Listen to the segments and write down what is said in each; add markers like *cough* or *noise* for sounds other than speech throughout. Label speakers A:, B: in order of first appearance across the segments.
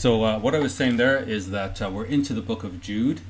A: so uh, what I was saying there is that uh, we're into the book of Jude,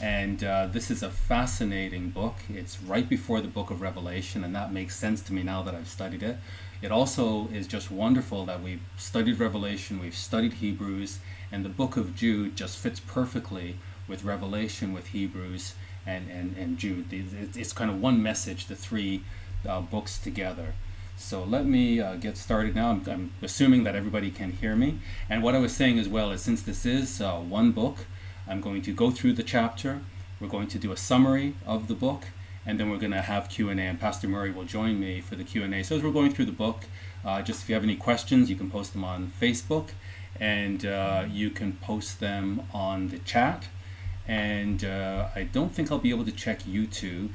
A: and uh, this is a fascinating book. It's right before the book of Revelation, and that makes sense to me now that I've studied it. It also is just wonderful that we've studied Revelation, we've studied Hebrews, and the book of Jude just fits perfectly with Revelation, with Hebrews, and, and, and Jude. It's kind of one message, the three uh, books together. So let me uh, get started now. I'm, I'm, assuming that everybody can hear me. And what I was saying as well is since this is uh, one book, I'm going to go through the chapter. We're going to do a summary of the book, and then we're going to have Q&A, and Pastor Murray will join me for the Q&A. So as we're going through the book, uh, just if you have any questions, you can post them on Facebook, and uh, you can post them on the chat. And uh, I don't think I'll be able to check YouTube,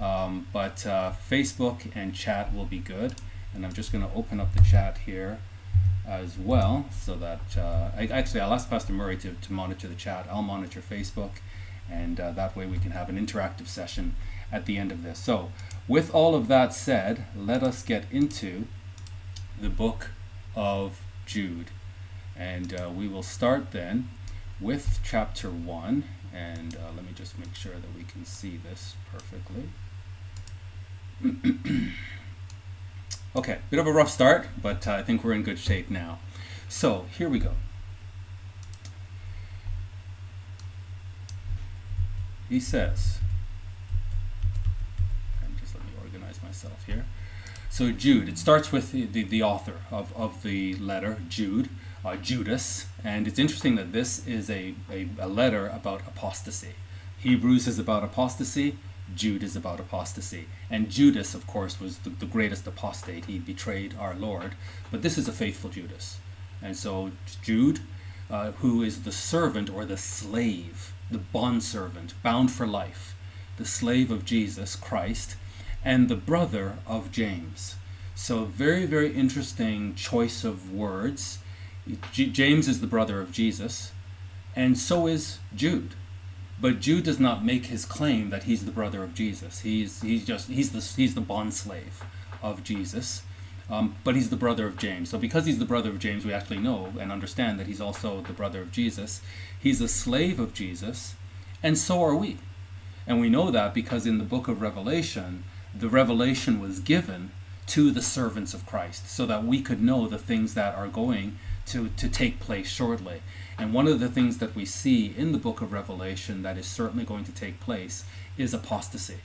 A: um, but uh, Facebook and chat will be good. And I'm just going to open up the chat here as well so that uh, I, actually I'll ask Pastor Murray to, to monitor the chat. I'll monitor Facebook and uh, that way we can have an interactive session at the end of this. So with all of that said, let us get into the book of Jude. And uh, we will start then with chapter 1. And uh, let me just make sure that we can see this perfectly. *clears throat* okay, bit of a rough start, but uh, I think we're in good shape now. So here we go. He says, and just let me organize myself here. So Jude, it starts with the, the, the author of, of the letter, Jude, uh, Judas, and it's interesting that this is a, a, a letter about apostasy. Hebrews is about apostasy, Jude is about apostasy. And Judas, of course, was the, the, greatest apostate. He betrayed our Lord. But this is a faithful Judas. And so Jude, uh, who is the servant or the slave, the bondservant, bound for life, the slave of Jesus Christ, and the brother of James. So very, very interesting choice of words. J James is the brother of Jesus, and so is Jude. But Jude does not make his claim that he's the brother of Jesus. He's he's just he's the he's the bond slave of Jesus, um, but he's the brother of James. So because he's the brother of James, we actually know and understand that he's also the brother of Jesus. He's a slave of Jesus, and so are we. And we know that because in the book of Revelation, the revelation was given to the servants of Christ so that we could know the things that are going to, to take place shortly. And one of the things that we see in the book of Revelation that is certainly going to take place is apostasy.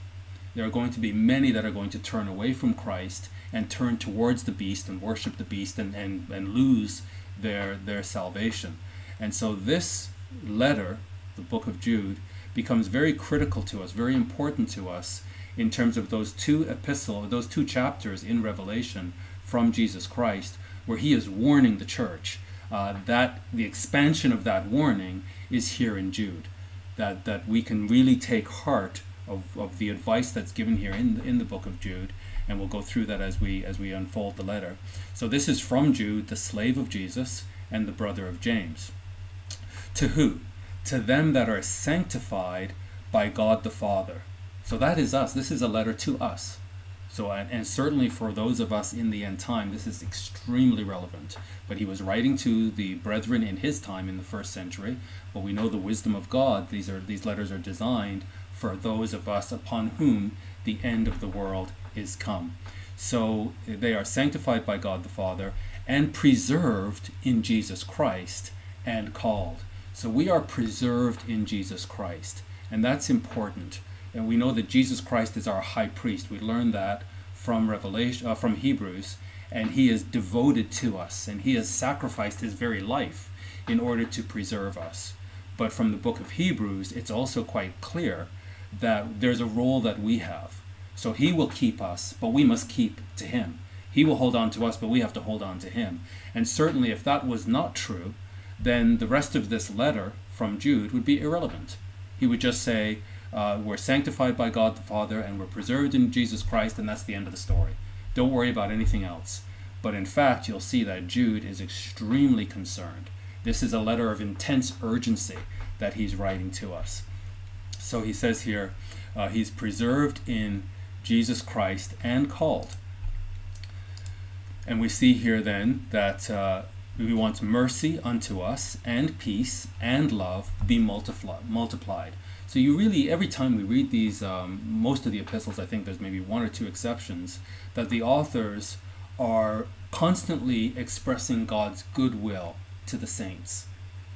A: There are going to be many that are going to turn away from Christ and turn towards the beast and worship the beast and, and, and lose their, their salvation. And so this letter, the book of Jude, becomes very critical to us, very important to us in terms of those two epistle, those two chapters in Revelation from Jesus Christ, where he is warning the church uh, that the expansion of that warning is here in Jude. That, that we can really take heart of, of the advice that's given here in in the book of Jude, and we'll go through that as we as we unfold the letter. So this is from Jude, the slave of Jesus and the brother of James. To who? To them that are sanctified by God the Father. So that is us. This is a letter to us. So, and, and, certainly for those of us in the end time, this is extremely relevant. But he was writing to the brethren in his time in the first century. But we know the wisdom of God. These are these letters are designed for those of us upon whom the end of the world is come. So they are sanctified by God the Father and preserved in Jesus Christ and called. So we are preserved in Jesus Christ, and that's important and we know that Jesus Christ is our high priest. We learn that from Revelation, uh, from Hebrews, and he is devoted to us, and he has sacrificed his very life in order to preserve us. But from the book of Hebrews, it's also quite clear that there's a role that we have. So he will keep us, but we must keep to him. He will hold on to us, but we have to hold on to him. And certainly, if that was not true, then the rest of this letter from Jude would be irrelevant. He would just say, uh, we're sanctified by God the Father and we're preserved in Jesus Christ, and that's the end of the story. Don't worry about anything else. But in fact, you'll see that Jude is extremely concerned. This is a letter of intense urgency that he's writing to us. So he says here, uh, he's preserved in Jesus Christ and called. And we see here then that uh, He wants mercy unto us and peace and love be multipli- multiplied. So you really, every time we read these, um, most of the epistles, I think there's maybe one or two exceptions, that the authors are constantly expressing God's goodwill to the saints.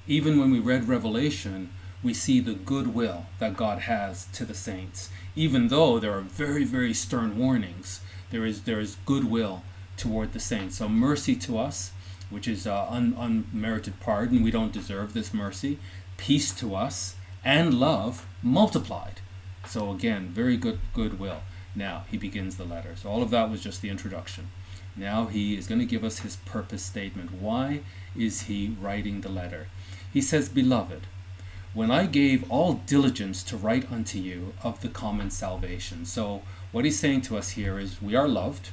A: Even when we read Revelation, we see the goodwill that God has to the saints. Even though there are very, very stern warnings, there is there is goodwill toward the saints. So mercy to us, which is uh, un- unmerited pardon, we don't deserve this mercy. Peace to us and love multiplied. So again, very good goodwill. Now he begins the letter. So all of that was just the introduction. Now he is going to give us his purpose statement. Why is he writing the letter? He says, Beloved, when I gave all diligence to write unto you of the common salvation. So what he's saying to us here is we are loved,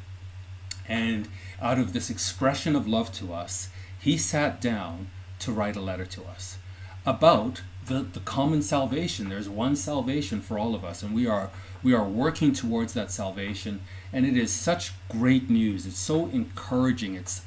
A: and out of this expression of love to us, he sat down to write a letter to us about the, the common salvation. There's one salvation for all of us, and we are we are working towards that salvation. And it is such great news. It's so encouraging. It's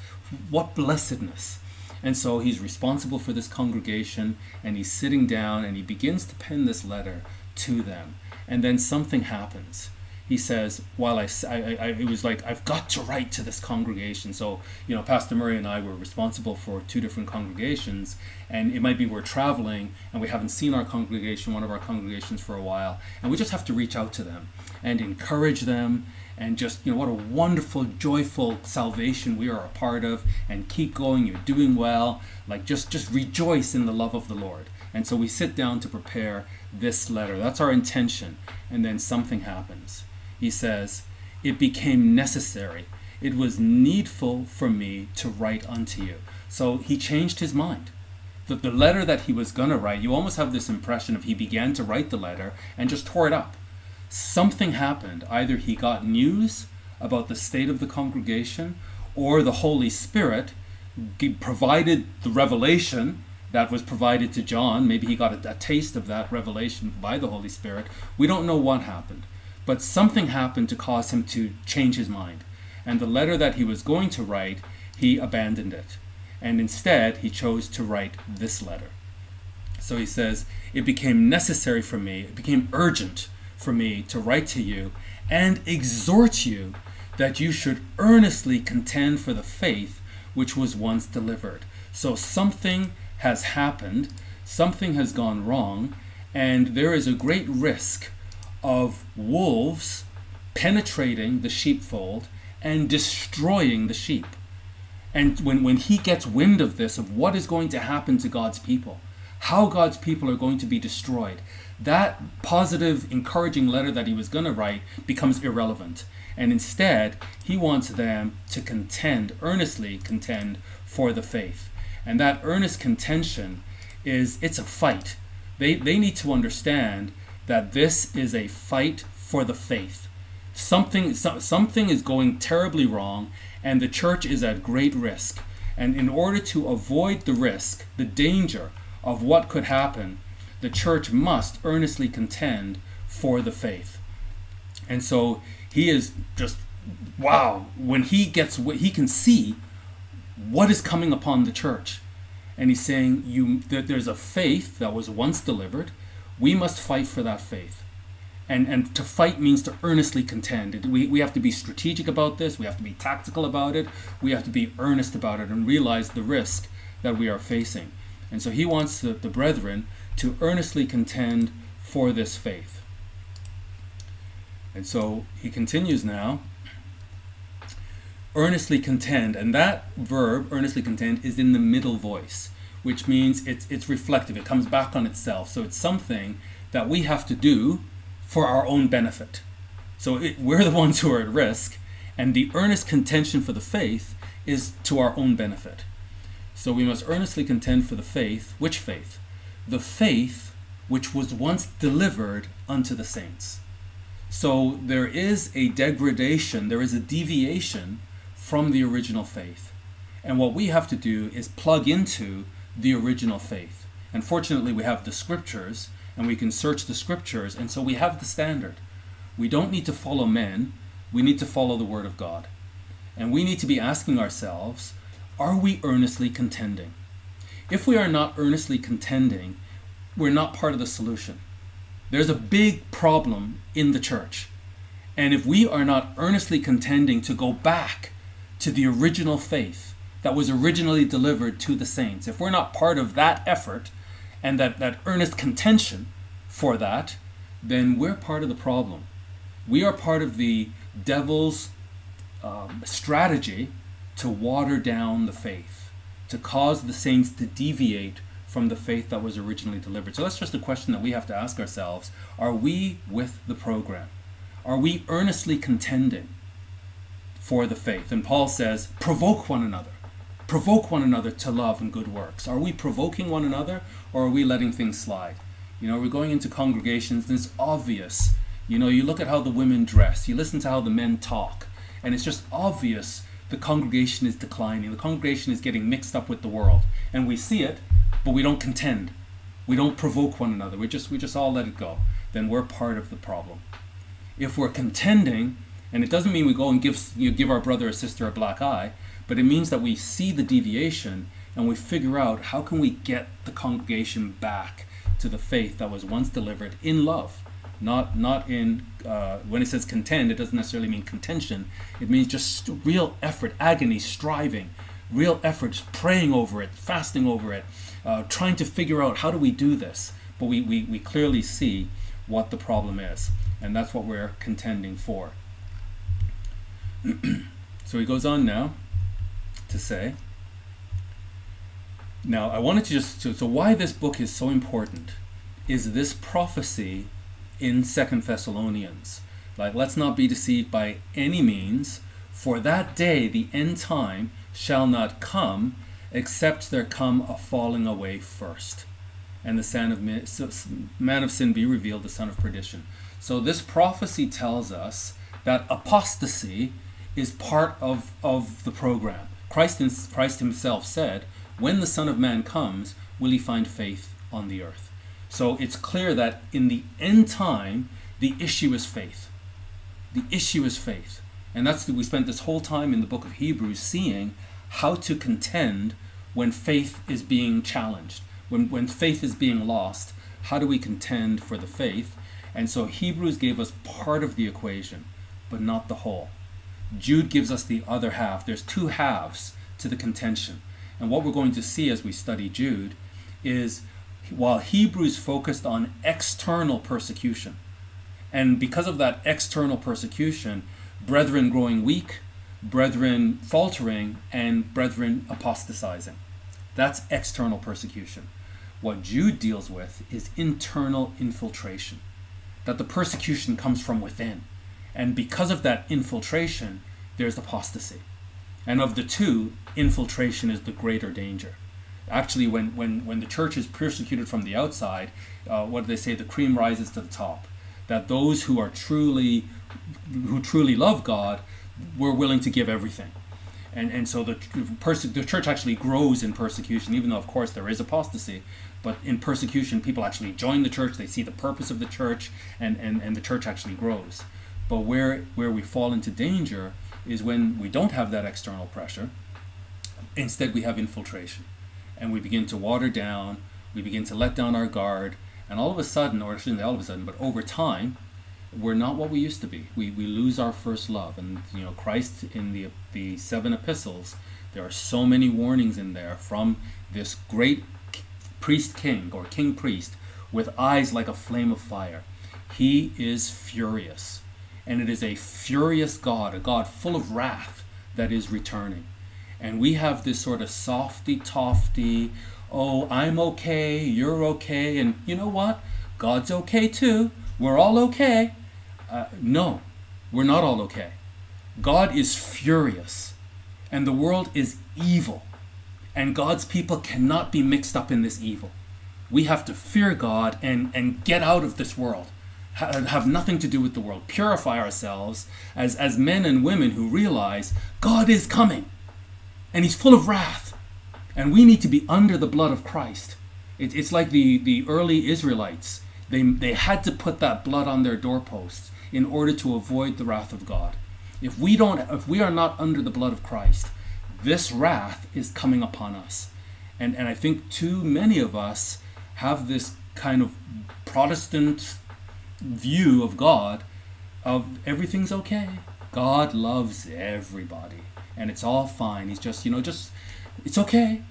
A: what blessedness. And so he's responsible for this congregation, and he's sitting down and he begins to pen this letter to them. And then something happens he says, while I, I, I, it was like, I've got to write to this congregation. So, you know, Pastor Murray and I were responsible for two different congregations, and it might be we're traveling and we haven't seen our congregation, one of our congregations, for a while, and we just have to reach out to them and encourage them and just, you know, what a wonderful, joyful salvation we are a part of, and keep going, you're doing well. Like, just, just rejoice in the love of the Lord. And so we sit down to prepare this letter. That's our intention. And then something happens he says, It became necessary. It was needful for me to write unto you. So he changed his mind. The, the letter that he was going to write, you almost have this impression of he began to write the letter and just tore it up. Something happened. Either he got news about the state of the congregation, or the Holy Spirit provided the revelation that was provided to John. Maybe he got a, a, taste of that revelation by the Holy Spirit. We don't know what happened. But something happened to cause him to change his mind. And the letter that he was going to write, he abandoned it. And instead, he chose to write this letter. So he says, It became necessary for me, it became urgent for me to write to you and exhort you that you should earnestly contend for the faith which was once delivered. So something has happened, something has gone wrong, and there is a great risk of wolves penetrating the sheepfold and destroying the sheep. And when, when he gets wind of this, of what is going to happen to God's people, how God's people are going to be destroyed, that positive, encouraging letter that he was going to write becomes irrelevant. And instead, he wants them to contend, earnestly contend for the faith. And that earnest contention is, it's a fight. They, they need to understand that this is a fight for the faith. Something, so, something is going terribly wrong, and the church is at great risk. And in order to avoid the risk, the danger of what could happen, the church must earnestly contend for the faith. And so he is just, wow, when he gets, what he can see what is coming upon the church. And he's saying, you, that there's a faith that was once delivered we must fight for that faith. And, and to fight means to earnestly contend. We, we have to be strategic about this. We have to be tactical about it. We have to be earnest about it and realize the risk that we are facing. And so he wants the, the brethren to earnestly contend for this faith. And so he continues now earnestly contend. And that verb, earnestly contend, is in the middle voice which means it's, it's reflective, it comes back on itself. So it's something that we have to do for our own benefit. So it, we're the ones who are at risk, and the earnest contention for the faith is to our own benefit. So we must earnestly contend for the faith. Which faith? The faith which was once delivered unto the saints. So there is a degradation, there is a deviation from the original faith. And what we have to do is plug into the original faith. And fortunately, we have the scriptures and we can search the scriptures, and so we have the standard. We don't need to follow men, we need to follow the Word of God. And we need to be asking ourselves are we earnestly contending? If we are not earnestly contending, we're not part of the solution. There's a big problem in the church. And if we are not earnestly contending to go back to the original faith that was originally delivered to the saints, if we're not part of that effort and that, that earnest contention for that, then we're part of the problem. We are part of the devil's um, strategy to water down the faith, to cause the saints to deviate from the faith that was originally delivered. So that's just a question that we have to ask ourselves. Are we with the program? Are we earnestly contending for the faith? And Paul says, provoke one another. Provoke one another to love and good works. Are we provoking one another or are we letting things slide? You know, we're going into congregations and it's obvious. You know, you look at how the women dress, you listen to how the men talk, and it's just obvious the congregation is declining. The congregation is getting mixed up with the world. And we see it, but we don't contend. We don't provoke one another. We just we just all let it go. Then we're part of the problem. If we're contending, and it doesn't mean we go and give you know, give our brother or sister a black eye, but it means that we see the deviation and we figure out how can we get the congregation back to the faith that was once delivered in love not not in uh, when it says contend it doesn't necessarily mean contention. It means just real effort agony striving real efforts praying over it fasting over it uh, trying to figure out how do we do this. But we, we, we clearly see what the problem is and that's what we're contending for. *clears throat* So he goes on now to say now i wanted to just so, so why this book is so important is this prophecy in Second Thessalonians. Like, let's not be deceived by any means, for that day, the end time, shall not come, except there come a falling away first, and the son of man of sin be revealed, the son of perdition. So this prophecy tells us that apostasy is part of, of the program. Christ, Christ himself said, when the Son of Man comes, will he find faith on the earth? So it's clear that in the end time, the issue is faith. The issue is faith. And that's we spent this whole time in the book of Hebrews seeing how to contend when faith is being challenged, when, when faith is being lost. How do we contend for the faith? And so Hebrews gave us part of the equation, but not the whole. Jude gives us the other half. There's two halves to the contention. And what we're going to see as we study Jude is while Hebrews focused on external persecution. And because of that external persecution, brethren growing weak, brethren faltering, and brethren apostatizing. That's external persecution. What Jude deals with is internal infiltration, that the persecution comes from within. And because of that infiltration, there's apostasy. And of the two, infiltration is the greater danger actually when, when, when the church is persecuted from the outside, uh, what do they say? The cream rises to the top. That those who are truly, who truly love God, were willing to give everything. And, and so the, the church actually grows in persecution, even though, of course, there is apostasy. But in persecution, people actually join the church, they see the purpose of the church, and, and, and the church actually grows. But where, where we fall into danger is when we don't have that external pressure. Instead, we have infiltration and we begin to water down, we begin to let down our guard, and all of a sudden, or shouldn't say all of a sudden, but over time, we're not what we used to be. We, we lose our first love. And, you know, Christ in the, the seven epistles, there are so many warnings in there from this great priest king or king priest with eyes like a flame of fire. He is furious. And it is a furious God, a God full of wrath that is returning. And we have this sort of softy tofty, oh, I'm okay, you're okay, and you know what? God's okay too. We're all okay. Uh, no, we're not all okay. God is furious, and the world is evil, and God's people cannot be mixed up in this evil. We have to fear God and, and get out of this world, have nothing to do with the world, purify ourselves as, as men and women who realize God is coming and he's full of wrath. And we need to be under the blood of Christ. It, it's like the, the early Israelites. They, they had to put that blood on their doorposts in order to avoid the wrath of God. If we don't if we are not under the blood of Christ, this wrath is coming upon us. And, and I think too many of us have this kind of Protestant view of God of everything's okay. God loves everybody and it's all fine. He's just, you know, just, it's okay.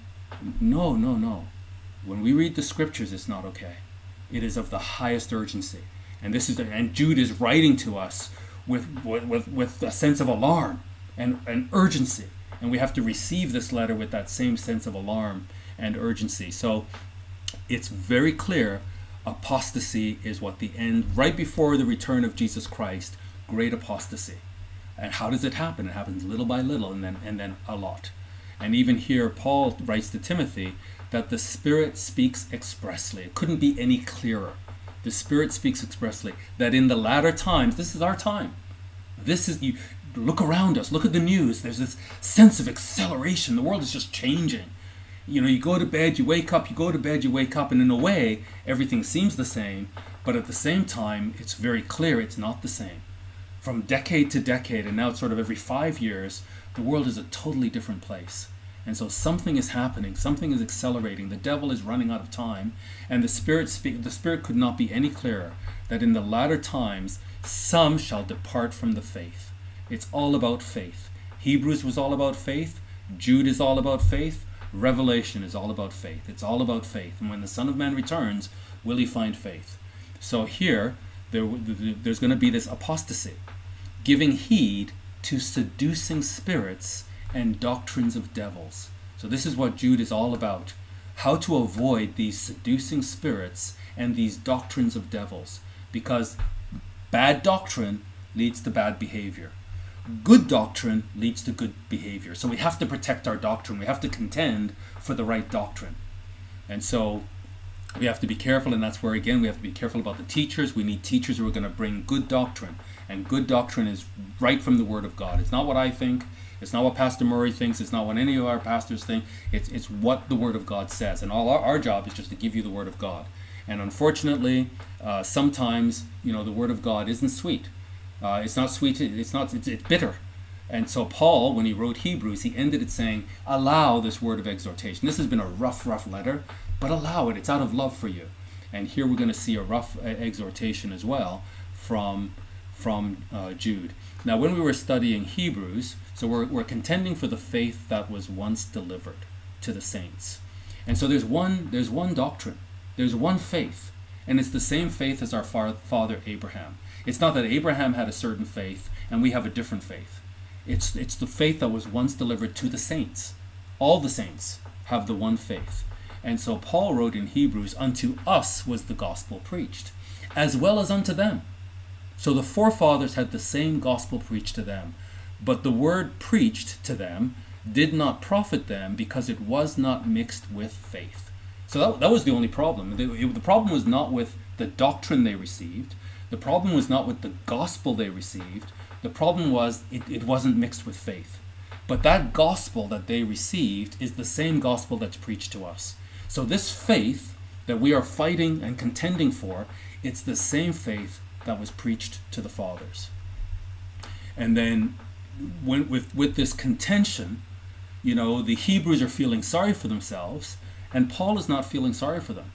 A: No, no, no. When we read the scriptures, it's not okay. It is of the highest urgency. And this is, and Jude is writing to us with, with, with a sense of alarm and, and urgency. And we have to receive this letter with that same sense of alarm and urgency. So it's very clear apostasy is what the end, right before the return of Jesus Christ, great apostasy. And how does it happen? It happens little by little and then, and then a lot. And even here, Paul writes to Timothy that the Spirit speaks expressly. It couldn't be any clearer. The Spirit speaks expressly that in the latter times, this is our time. This is, you look around us, look at the news. There's this sense of acceleration. The world is just changing. You know, you go to bed, you wake up, you go to bed, you wake up, and in a way, everything seems the same, but at the same time, it's very clear it's not the same. From decade to decade, and now it's sort of every five years, the world is a totally different place. And so something is happening, something is accelerating. The devil is running out of time, and the spirit speak, the spirit could not be any clearer that in the latter times some shall depart from the faith. It's all about faith. Hebrews was all about faith. Jude is all about faith. Revelation is all about faith. It's all about faith. And when the Son of Man returns, will he find faith? So here, there, there's going to be this apostasy, giving heed to seducing spirits and doctrines of devils. So, this is what Jude is all about how to avoid these seducing spirits and these doctrines of devils. Because bad doctrine leads to bad behavior. Good doctrine leads to good behavior. So we have to protect our doctrine. We have to contend for the right doctrine. And so we have to be careful, and that's where, again, we have to be careful about the teachers. We need teachers who are going to bring good doctrine. And good doctrine is right from the Word of God. It's not what I think, it's not what Pastor Murray thinks. It's not what any of our pastors think. It's, it's what the Word of God says. And all our, our job is just to give you the Word of God. And unfortunately, uh, sometimes, you know, the Word of God isn't sweet. Uh, it's not sweet. It's not. It's, it's bitter. And so Paul, when he wrote Hebrews, he ended it saying, "Allow this word of exhortation." This has been a rough, rough letter, but allow it. It's out of love for you. And here we're going to see a rough uh, exhortation as well from from uh, Jude. Now, when we were studying Hebrews, so we're, we're contending for the faith that was once delivered to the saints. And so there's one, there's one doctrine, there's one faith, and it's the same faith as our father Abraham. It's not that Abraham had a certain faith and we have a different faith. It's, it's the faith that was once delivered to the saints. All the saints have the one faith. And so Paul wrote in Hebrews, Unto us was the gospel preached, as well as unto them. So the forefathers had the same gospel preached to them, but the word preached to them did not profit them because it was not mixed with faith. So that, that was the only problem. The, it, the problem was not with the doctrine they received, the problem was not with the gospel they received, the problem was it, it wasn't mixed with faith. But that gospel that they received is the same gospel that's preached to us. So this faith that we are fighting and contending for, it's the same faith that was preached to the fathers. And then when, with, with this contention, you know, the Hebrews are feeling sorry for themselves, and Paul is not feeling sorry for them.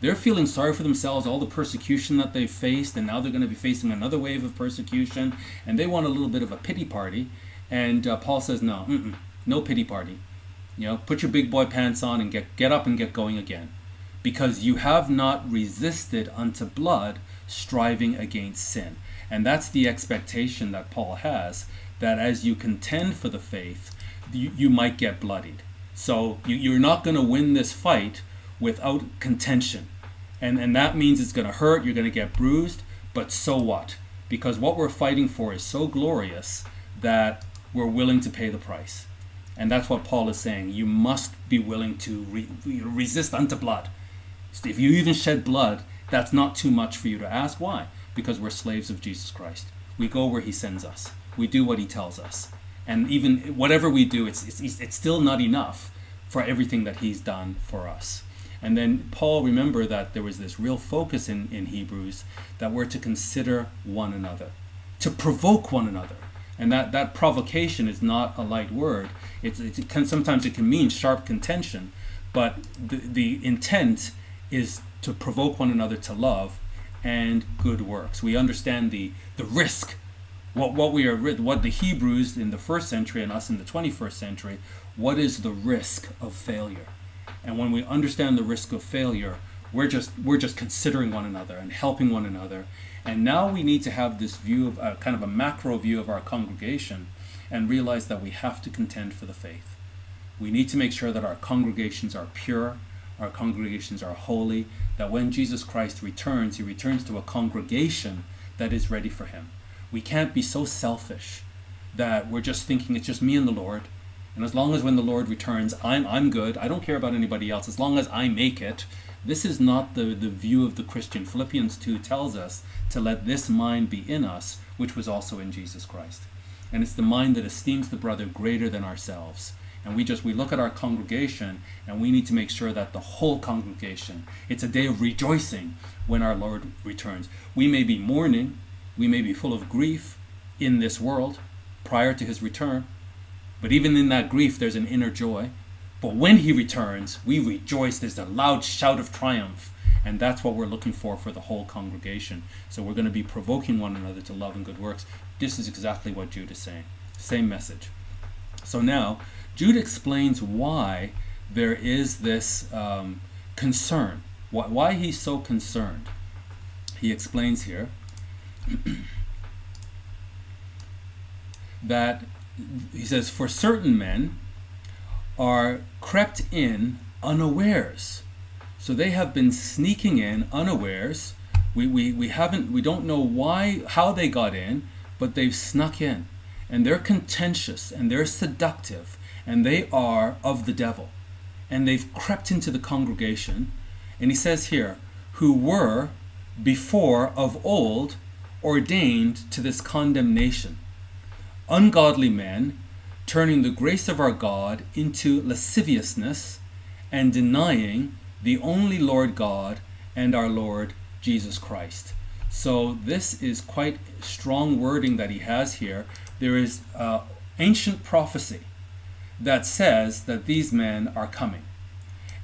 A: They're feeling sorry for themselves, all the persecution that they've faced, and now they're going to be facing another wave of persecution, and they want a little bit of a pity party. And uh, Paul says, no, no pity party. You know, put your big boy pants on and get, get up and get going again. Because you have not resisted unto blood, striving against sin. And that's the expectation that Paul has that as you contend for the faith, you, you might get bloodied. So you, you're not going to win this fight without contention. And, and that means it's going to hurt, you're going to get bruised, but so what? Because what we're fighting for is so glorious that we're willing to pay the price. And that's what Paul is saying. You must be willing to re- resist unto blood. If you even shed blood, that's not too much for you to ask. Why? Because we're slaves of Jesus Christ. We go where He sends us. We do what He tells us. And even whatever we do, it's, it's, it's still not enough for everything that He's done for us. And then Paul, remember that there was this real focus in, in Hebrews that we're to consider one another, to provoke one another. And that, that provocation is not a light word. It's, it can, sometimes it can mean sharp contention, but the, the intent is to provoke one another to love and good works. We understand the, the risk, what, what we are, what the Hebrews in the first century and us in the 21st century, what is the risk of failure? And when we understand the risk of failure, we're just we're just considering one another and helping one another. And now we need to have this view of a kind of a macro view of our congregation and realize that we have to contend for the faith. We need to make sure that our congregations are pure, our congregations are holy, that when Jesus Christ returns, he returns to a congregation that is ready for him. We can't be so selfish that we're just thinking it's just me and the Lord. And as long as when the Lord returns, I'm, I'm good, I don't care about anybody else, as long as I make it, this is not the, the view of the Christian. Philippians 2 tells us to let this mind be in us, which was also in Jesus Christ. And it's the mind that esteems the brother greater than ourselves. And we just we look at our congregation and we need to make sure that the whole congregation, it's a day of rejoicing when our Lord returns. We may be mourning, we may be full of grief in this world prior to his return, but even in that grief there's an inner joy but when he returns, we rejoice. There's a loud shout of triumph. And that's what we're looking for for the whole congregation. So we're going to be provoking one another to love and good works. This is exactly what Jude is saying. Same message. So now, Jude explains why there is this um, concern, why, why he's so concerned. He explains here *clears throat* that he says, For certain men, are crept in unawares. So they have been sneaking in unawares. We, we, we haven't we don't know why how they got in, but they've snuck in. And they're contentious and they're seductive and they are of the devil. And they've crept into the congregation. And he says here, who were before of old ordained to this condemnation. Ungodly men turning the grace of our God into lasciviousness and denying the only Lord God and our Lord Jesus Christ. So, this is quite strong wording that he has here. There is uh, ancient prophecy that says that these men are coming.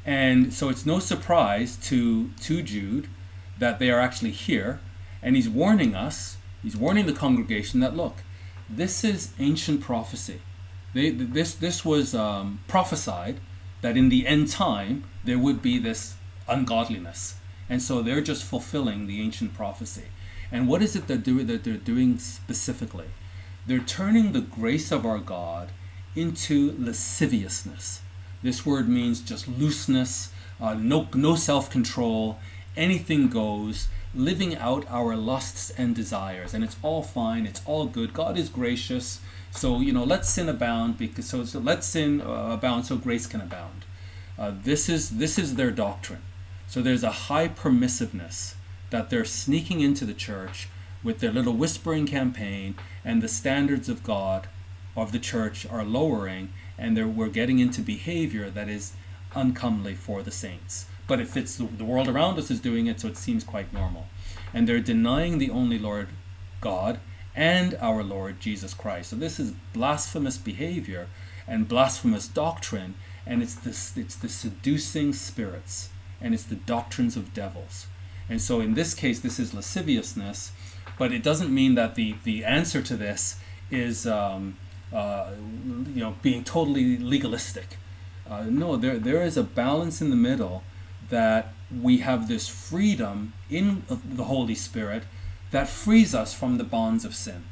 A: And so it's no surprise to, to Jude that they are actually here. And he's warning us, he's warning the congregation that look, this is ancient prophecy. They, this, this was um, prophesied that in the end time there would be this ungodliness. And so they're just fulfilling the ancient prophecy. And what is it they're that they're doing specifically? They're turning the grace of our God into lasciviousness. This word means just looseness, uh, no, no self control, anything goes, living out our lusts and desires. And it's all fine, it's all good. God is gracious. So you know, let sin abound because so, so let sin uh, abound so grace can abound. Uh, this is this is their doctrine. So there's a high permissiveness that they're sneaking into the church with their little whispering campaign, and the standards of God of the church are lowering, and we're getting into behavior that is uncomely for the saints. But it fits the, the world around us is doing it, so it seems quite normal. And they're denying the only Lord God and our Lord Jesus Christ. So this is blasphemous behavior and blasphemous doctrine, and it's this it's the seducing spirits and it's the doctrines of devils. And so in this case, this is lasciviousness, but it doesn't mean that the the answer to this is um, uh, you know being totally legalistic. Uh, no, there there is a balance in the middle that we have this freedom in the Holy Spirit that frees us from the bonds of sin.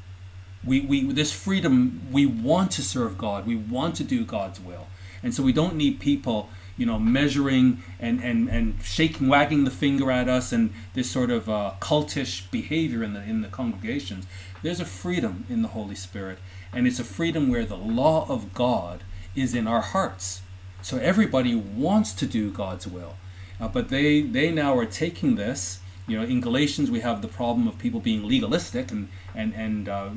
A: We, we, this freedom, we want to serve God. We want to do God's will. And so we don't need people, you know, measuring and, and, and shaking, wagging the finger at us and this sort of uh, cultish behavior in the, in the congregations. There's a freedom in the Holy Spirit. And it's a freedom where the law of God is in our hearts. So everybody wants to do God's will. Uh, but they, they now are taking this you know, in Galatians, we have the problem of people being legalistic and, and, and uh,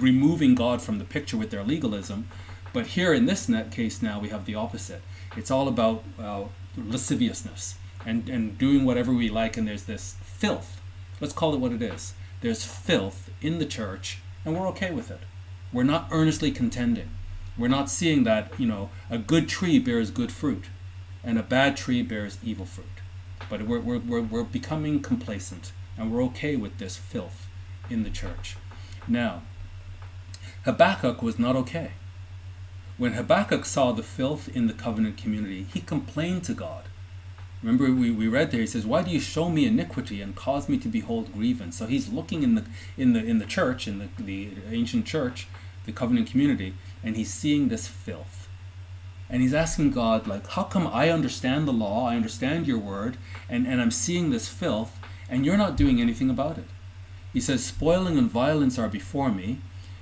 A: removing God from the picture with their legalism. But here in this net case now, we have the opposite. It's all about uh, lasciviousness and, and doing whatever we like, and there's this filth. Let's call it what it is. There's filth in the church, and we're okay with it. We're not earnestly contending. We're not seeing that, you know, a good tree bears good fruit and a bad tree bears evil fruit. But we're, we're, we're, we're becoming complacent and we're okay with this filth in the church. Now, Habakkuk was not okay. When Habakkuk saw the filth in the covenant community, he complained to God. Remember, we, we read there. He says, "Why do you show me iniquity and cause me to behold grievance?" So he's looking in the in the in the church, in the, the ancient church, the covenant community, and he's seeing this filth, and he's asking God, like, "How come I understand the law, I understand your word, and and I'm seeing this filth, and you're not doing anything about it?" He says, "Spoiling and violence are before me."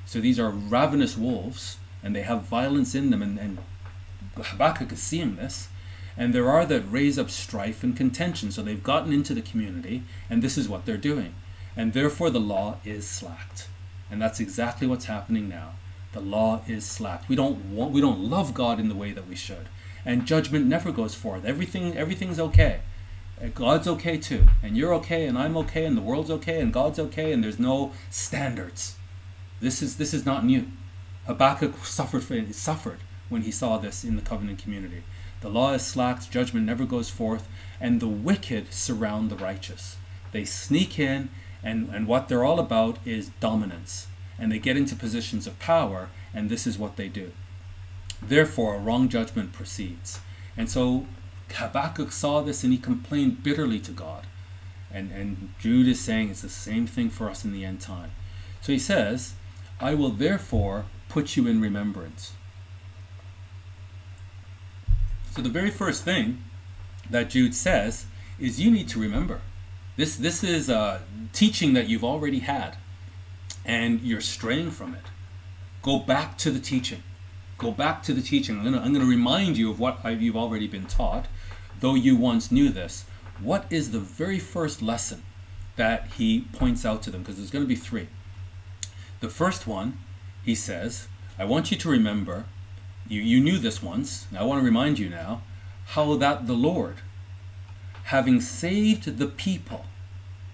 A: So these are ravenous wolves, and they have violence in them, and, and Habakkuk is seeing this. And there are that raise up strife and contention. So they've gotten into the community, and this is what they're doing. And therefore the law is slacked. And that's exactly what's happening now. The law is slacked. We don't want we don't love God in the way that we should. And judgment never goes forth. Everything everything's okay. Uh, God's okay too. And you're okay and I'm okay and the world's okay and God's okay and there's no standards. This is this is not new. Habakkuk suffered for, suffered when he saw this in the covenant community. The law is slacked, judgment never goes forth, and the wicked surround the righteous. They sneak in, and, and what they're all about is dominance. And they get into positions of power, and this is what they do. Therefore, a wrong judgment proceeds. And so Habakkuk saw this and he complained bitterly to God. And, and Jude is saying it's the same thing for us in the end time. So he says, I will therefore put you in remembrance. So the very first thing that Jude says is you need to remember. This this is a teaching that you've already had and you're straying from it. Go back to the teaching. Go back to the teaching. I'm going to remind you of what you've already been taught, though you once knew this. What is the very first lesson that he points out to them? Because there's going to be three. The first one, he says, I want you to remember you, you knew this once, I want to remind you now, how that the Lord, having saved the people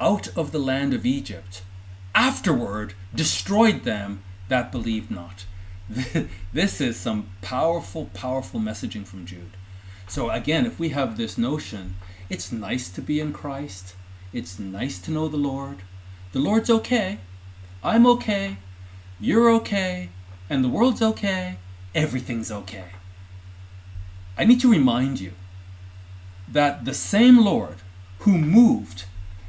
A: out of the land of Egypt, afterward destroyed them that believed not. *laughs* this is some powerful, powerful messaging from Jude. So, again, if we have this notion, it's nice to be in Christ, it's nice to know the Lord. The Lord's okay, I'm okay, you're okay, and the world's okay, everything's okay. I need to remind you that the same Lord who moved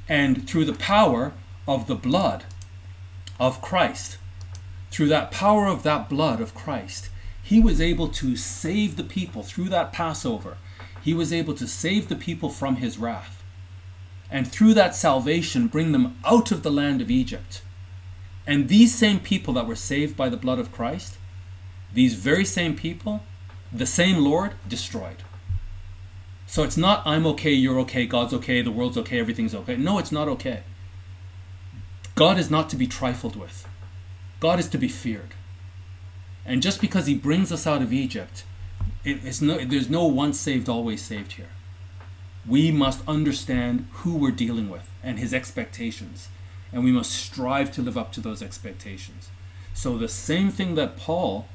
A: and through the power of the blood of Christ, through that power of that blood of Christ, he was able to save the people through that Passover. He was able to save the people from his wrath. And through that salvation, bring them out of the land of Egypt. And these same people that were saved by the blood of Christ these very same people, the same Lord, destroyed. So it's not I'm okay, you're okay, God's okay, the world's okay, everything's okay. No, it's not okay. God is not to be trifled with. God is to be feared. And just because he brings us out of Egypt, no, there's no once saved, always saved here. We must understand who we're dealing with and his expectations. And we must strive to live up to those expectations. So the same thing that Paul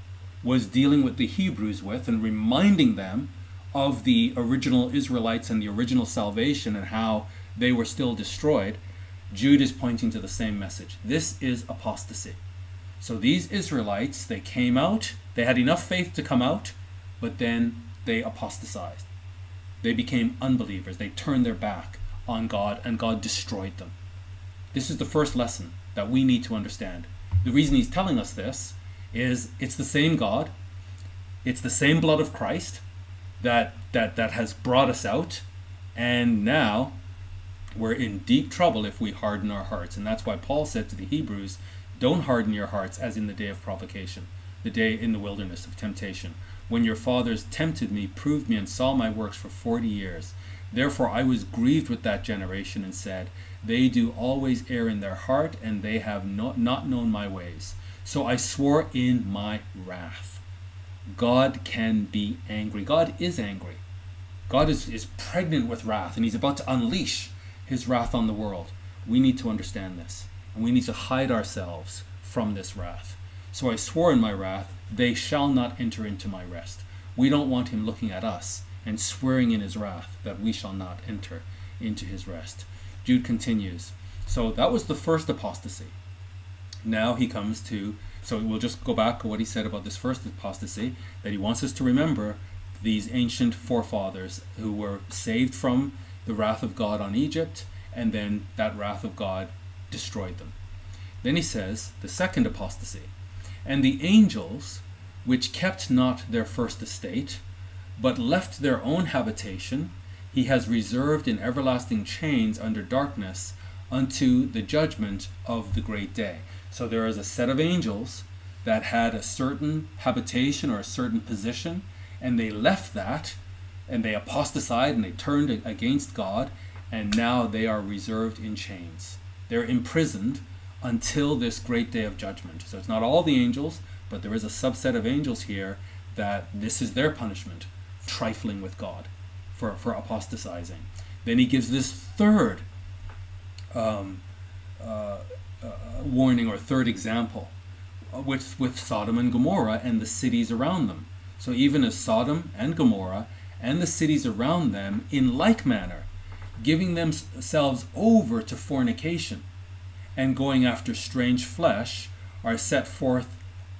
A: was dealing with the Hebrews with and reminding them of the original Israelites and the original salvation and how they were still destroyed, Jude is pointing to the same message. This is apostasy. So these Israelites, they came out, they had enough faith to come out, but then they apostatized. They became unbelievers. They turned their back on God, and God destroyed them. This is the first lesson that we need to understand. The reason he's telling us this is it's the same God, it's the same blood of Christ that that that has brought us out, and now we're in deep trouble if we harden our hearts. And that's why Paul said to the Hebrews, Don't harden your hearts as in the day of provocation, the day in the wilderness of temptation, when your fathers tempted me, proved me, and saw my works for forty years. Therefore I was grieved with that generation and said, They do always err in their heart, and they have not, not known my ways. So I swore in my wrath. God can be angry. God is angry. God is, is pregnant with wrath, and He's about to unleash His wrath on the world. We need to understand this, and we need to hide ourselves from this wrath. So I swore in my wrath, they shall not enter into my rest. We don't want him looking at us and swearing in his wrath that we shall not enter into his rest. Jude continues. So that was the first apostasy. Now he comes to, so we'll just go back to what he said about this first apostasy, that he wants us to remember these ancient forefathers who were saved from the wrath of God on Egypt, and then that wrath of God destroyed them. Then he says, the second apostasy, and the angels, which kept not their first estate, but left their own habitation, he has reserved in everlasting chains under darkness unto the judgment of the great day. So there is a set of angels that had a certain habitation or a certain position, and they left that, and they apostatized and they turned against God, and now they are reserved in chains. They're imprisoned until this great day of judgment. So it's not all the angels, but there is a subset of angels here that this is their punishment, trifling with God for, for apostatizing. Then he gives this third um, uh, uh, warning or third example uh, with, with Sodom and Gomorrah and the cities around them. So even as Sodom and Gomorrah and the cities around them, in like manner, giving themselves over to fornication and going after strange flesh, are set forth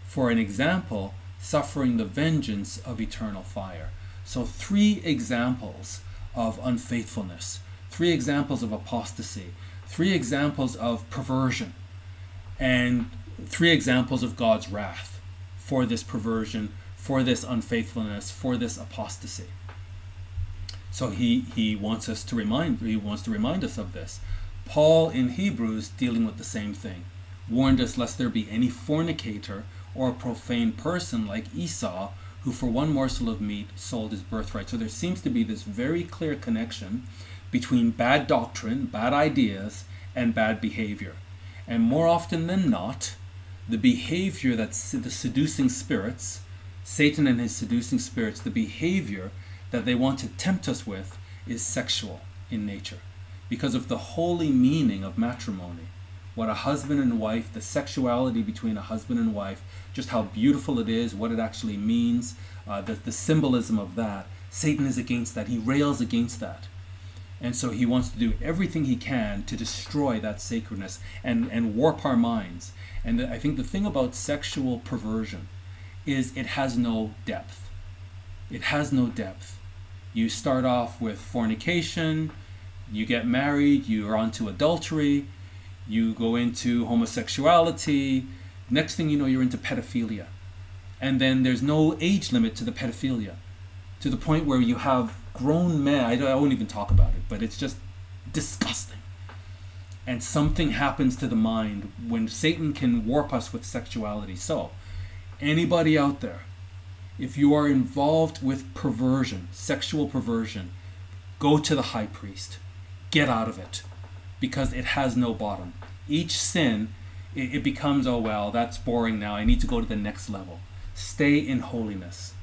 A: for an example, suffering the vengeance of eternal fire. So, three examples of unfaithfulness, three examples of apostasy, three examples of perversion, and three examples of God's wrath for this perversion, for this unfaithfulness, for this apostasy. So he, he wants us to remind he wants to remind us of this. Paul in Hebrews dealing with the same thing, warned us lest there be any fornicator or a profane person like Esau who for one morsel of meat sold his birthright. So there seems to be this very clear connection between bad doctrine, bad ideas, and bad behavior. And more often than not, the behavior that's the seducing spirits, Satan and his seducing spirits, the behavior that they want to tempt us with is sexual in nature because of the holy meaning of matrimony what a husband and wife, the sexuality between a husband and wife, just how beautiful it is, what it actually means, uh, the, the symbolism of that. Satan is against that. He rails against that. And so he wants to do everything he can to destroy that sacredness and, and warp our minds. And I think the thing about sexual perversion is it has no depth. It has no depth. You start off with fornication, you get married, you're onto adultery, you go into homosexuality. Next thing you know, you're into pedophilia. And then there's no age limit to the pedophilia to the point where you have grown men. I, I won't even talk about it, but it's just disgusting. And something happens to the mind when Satan can warp us with sexuality. So, anybody out there, if you are involved with perversion, sexual perversion, go to the high priest. Get out of it because it has no bottom. Each sin, it, it becomes, oh, well, that's boring now. I need to go to the next level. Stay in holiness.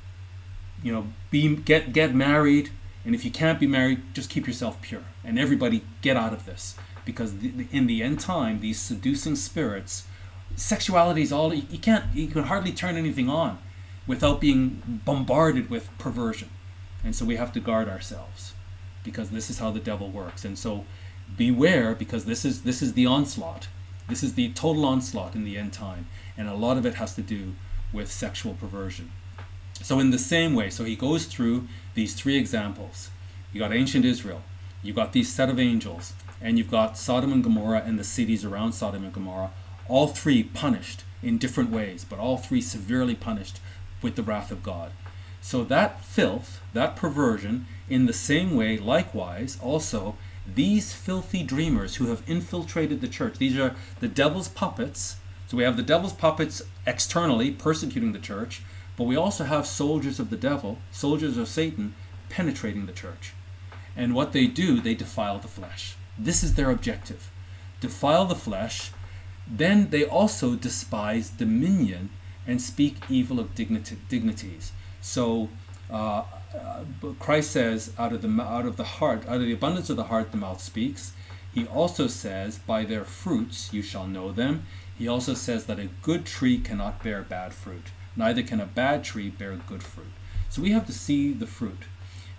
A: You know, be get get married, and if you can't be married, just keep yourself pure. And everybody get out of this because in the end time, these seducing spirits, sexuality is all you can't. You can hardly turn anything on without being bombarded with perversion, and so we have to guard ourselves because this is how the devil works. And so beware because this is this is the onslaught. This is the total onslaught in the end time, and a lot of it has to do with sexual perversion. So in the same way, so he goes through these three examples. You got ancient Israel, you got these set of angels, and you've got Sodom and Gomorrah and the cities around Sodom and Gomorrah, all three punished in different ways, but all three severely punished with the wrath of God. So that filth, that perversion, in the same way, likewise, also these filthy dreamers who have infiltrated the church, these are the devil's puppets. So we have the devil's puppets externally persecuting the church, but we also have soldiers of the devil, soldiers of Satan, penetrating the church. And what they do, they defile the flesh. This is their objective defile the flesh. Then they also despise dominion and speak evil of dignity, dignities. So uh, uh, Christ says, out of the out of the heart, out of the abundance of the heart, the mouth speaks. He also says, by their fruits you shall know them. he also says that a good tree cannot bear bad fruit, neither can a bad tree bear good fruit. So we have to see the fruit.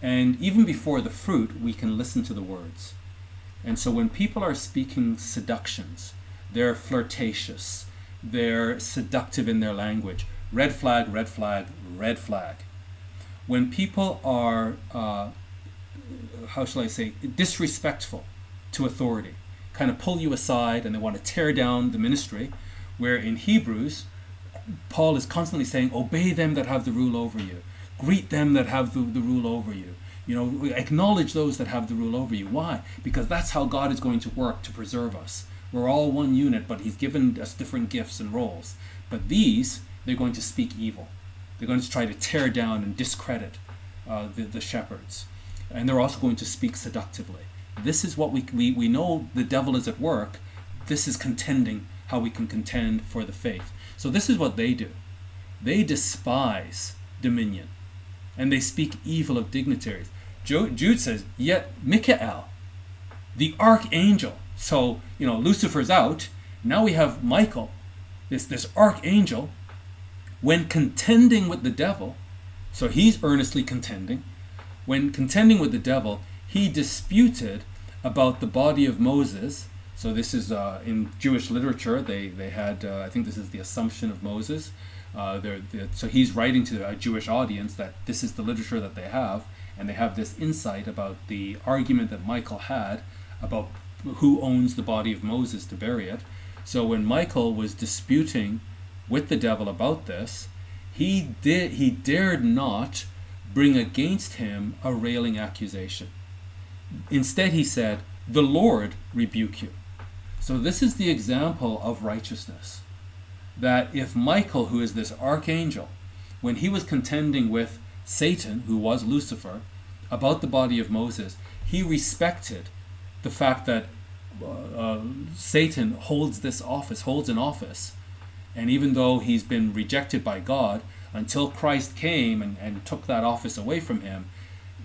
A: And even before the fruit, we can listen to the words. And so when people are speaking seductions, they're flirtatious, they're seductive in their language. Red flag, red flag, red flag. When people are, uh, how shall I say, disrespectful to authority, kind of pull you aside and they want to tear down the ministry, where in Hebrews, Paul is constantly saying, Obey them that have the rule over you, greet them that have the, the rule over you. You know, acknowledge those that have the rule over you. Why? Because that's how God is going to work to preserve us. We're all one unit, but He's given us different gifts and roles. But these, they're going to speak evil. They're going to try to tear down and discredit uh, the, the shepherds. And they're also going to speak seductively. This is what we, we, we know the devil is at work. This is contending how we can contend for the faith. So this is what they do. They despise dominion and they speak evil of dignitaries. Jude says, Yet Michael, the archangel, so, you know, Lucifer's out. Now we have Michael, this, this archangel, when contending with the devil, so he's earnestly contending. When contending with the devil, he disputed about the body of Moses. So this is uh, in Jewish literature. They they had uh, I think this is the Assumption of Moses. Uh, they're, they're, so he's writing to a Jewish audience that this is the literature that they have, and they have this insight about the argument that Michael had about who owns the body of Moses to bury it. So when Michael was disputing with the devil about this, he did he dared not bring against him a railing accusation. Instead, he said, The Lord rebuke you. So, this is the example of righteousness. That if Michael, who is this archangel, when he was contending with Satan, who was Lucifer, about the body of Moses, he respected the fact that uh, uh, Satan holds this office, holds an office. And even though he's been rejected by God, until Christ came and, and took that office away from him,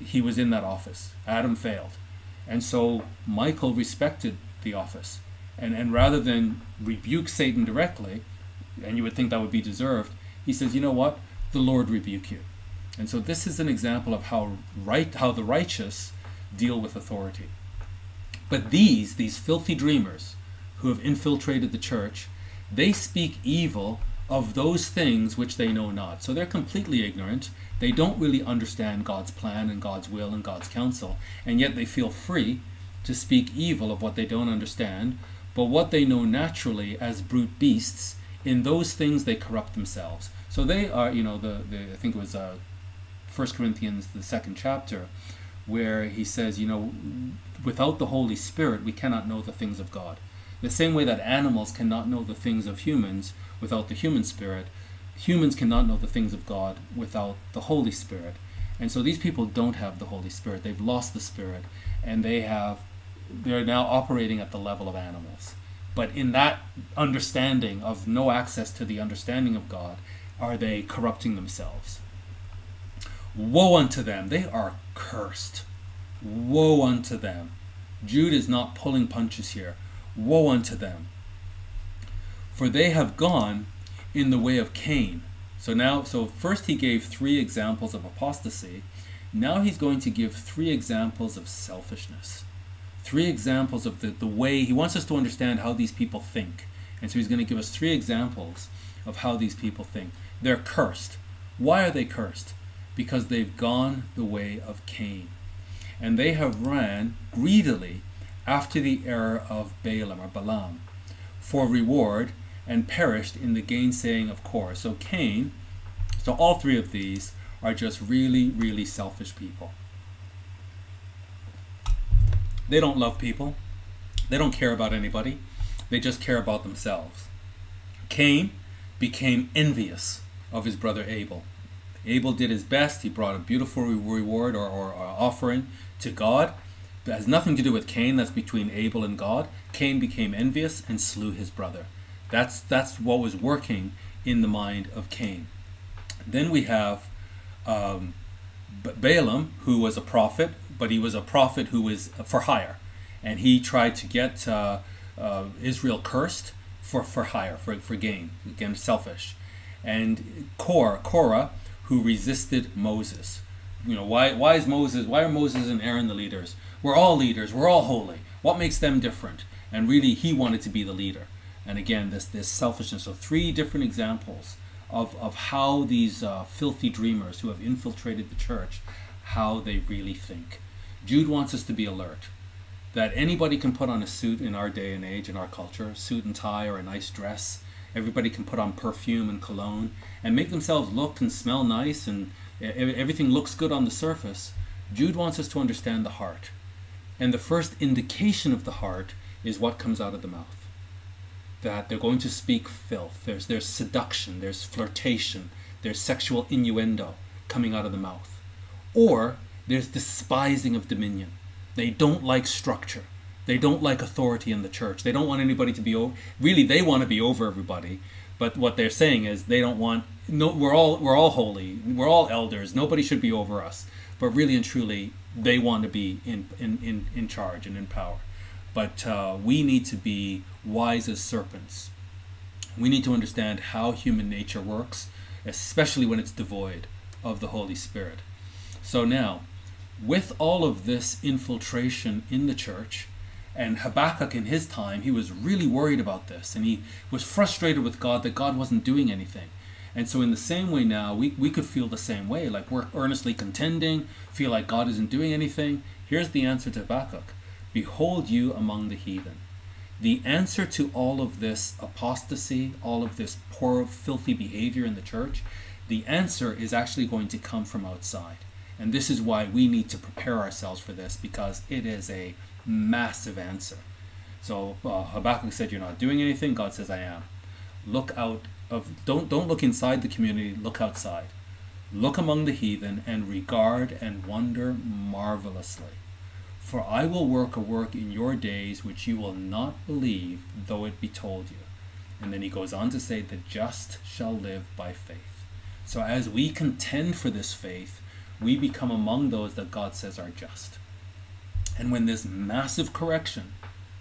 A: he was in that office. Adam failed. And so Michael respected the office. And, and rather than rebuke Satan directly, and you would think that would be deserved, he says, you know what? The Lord rebuke you. And so this is an example of how right how the righteous deal with authority. But these, these filthy dreamers who have infiltrated the church, they speak evil of those things which they know not. So they're completely ignorant. They don't really understand God's plan and God's will and God's counsel, and yet they feel free to speak evil of what they don't understand. But what they know naturally as brute beasts, in those things they corrupt themselves. So they are, you know, the, the I think it was uh, 1 Corinthians, the second chapter, where he says, you know, without the Holy Spirit, we cannot know the things of God. The same way that animals cannot know the things of humans, without the human spirit. Humans cannot know the things of God without the Holy Spirit. And so these people don't have the Holy Spirit. They've lost the Spirit and they have they're now operating at the level of animals. But in that understanding of no access to the understanding of God, are they corrupting themselves? Woe unto them! They are cursed. Woe unto them! Jude is not pulling punches here. Woe unto them! for they have gone in the way of Cain. So now, so first he gave three examples of apostasy. Now he's going to give three examples of selfishness. Three examples of the, the way he wants us to understand how these people think. And so he's going to give us three examples of how these people think. They're cursed. Why are they cursed? Because they've gone the way of Cain. And they have ran greedily after the error of Balaam or Balaam for reward and perished in the gainsaying of Korah. So Cain, so all three of these are just really, really selfish people. They don't love people. They don't care about anybody. They just care about themselves. Cain became envious of his brother Abel. Abel did his best. He brought a beautiful reward or, or, or offering to God. That has nothing to do with Cain. That's between Abel and God. Cain became envious and slew his brother. That's that's what was working in the mind of Cain. Then we have um, Balaam, who was a prophet, but he was a prophet who was for hire, and he tried to get uh, uh, Israel cursed for, for hire, for, for gain, again, selfish. And Korah, Korah, who resisted Moses. You know, why, why is Moses, why are Moses and Aaron the leaders? We're all leaders, we're all holy. What makes them different? And really, he wanted to be the leader. And again, this, this selfishness. So, three different examples of, of how these uh, filthy dreamers who have infiltrated the church, how they really think. Jude wants us to be alert that anybody can put on a suit in our day and age, in our culture, suit and tie or a nice dress. Everybody can put on perfume and cologne and make themselves look and smell nice and everything looks good on the surface. Jude wants us to understand the heart. And the first indication of the heart is what comes out of the mouth. That they're going to speak filth. There's, there's seduction, there's flirtation, there's sexual innuendo coming out of the mouth. Or there's despising of dominion. They don't like structure. They don't like authority in the church. They don't want anybody to be over. Really, they want to be over everybody. But what they're saying is they don't want. No, we're all we're all holy. We're all elders. Nobody should be over us. But really and truly, they want to be in in in, in charge and in power. But uh, we need to be wise as serpents. We need to understand how human nature works, especially when it's devoid of the Holy Spirit. So now, with all of this infiltration in the church, and Habakkuk in his time, he was really worried about this, and he was frustrated with God that God wasn't doing anything. And so, in the same way, now we, we could feel the same way like we're earnestly contending, feel like God isn't doing anything. Here's the answer to Habakkuk Behold you among the heathen. The answer to all of this apostasy, all of this poor, filthy behavior in the church, the answer is actually going to come from outside. And this is why we need to prepare ourselves for this because it is a massive answer. So uh, Habakkuk said, "You're not doing anything." God says, "I am." Look out of don't don't look inside the community. Look outside. Look among the heathen and regard and wonder marvelously. For I will work a work in your days which you will not believe, though it be told you. And then he goes on to say, The just shall live by faith. So as we contend for this faith, we become among those that God says are just. And when this massive correction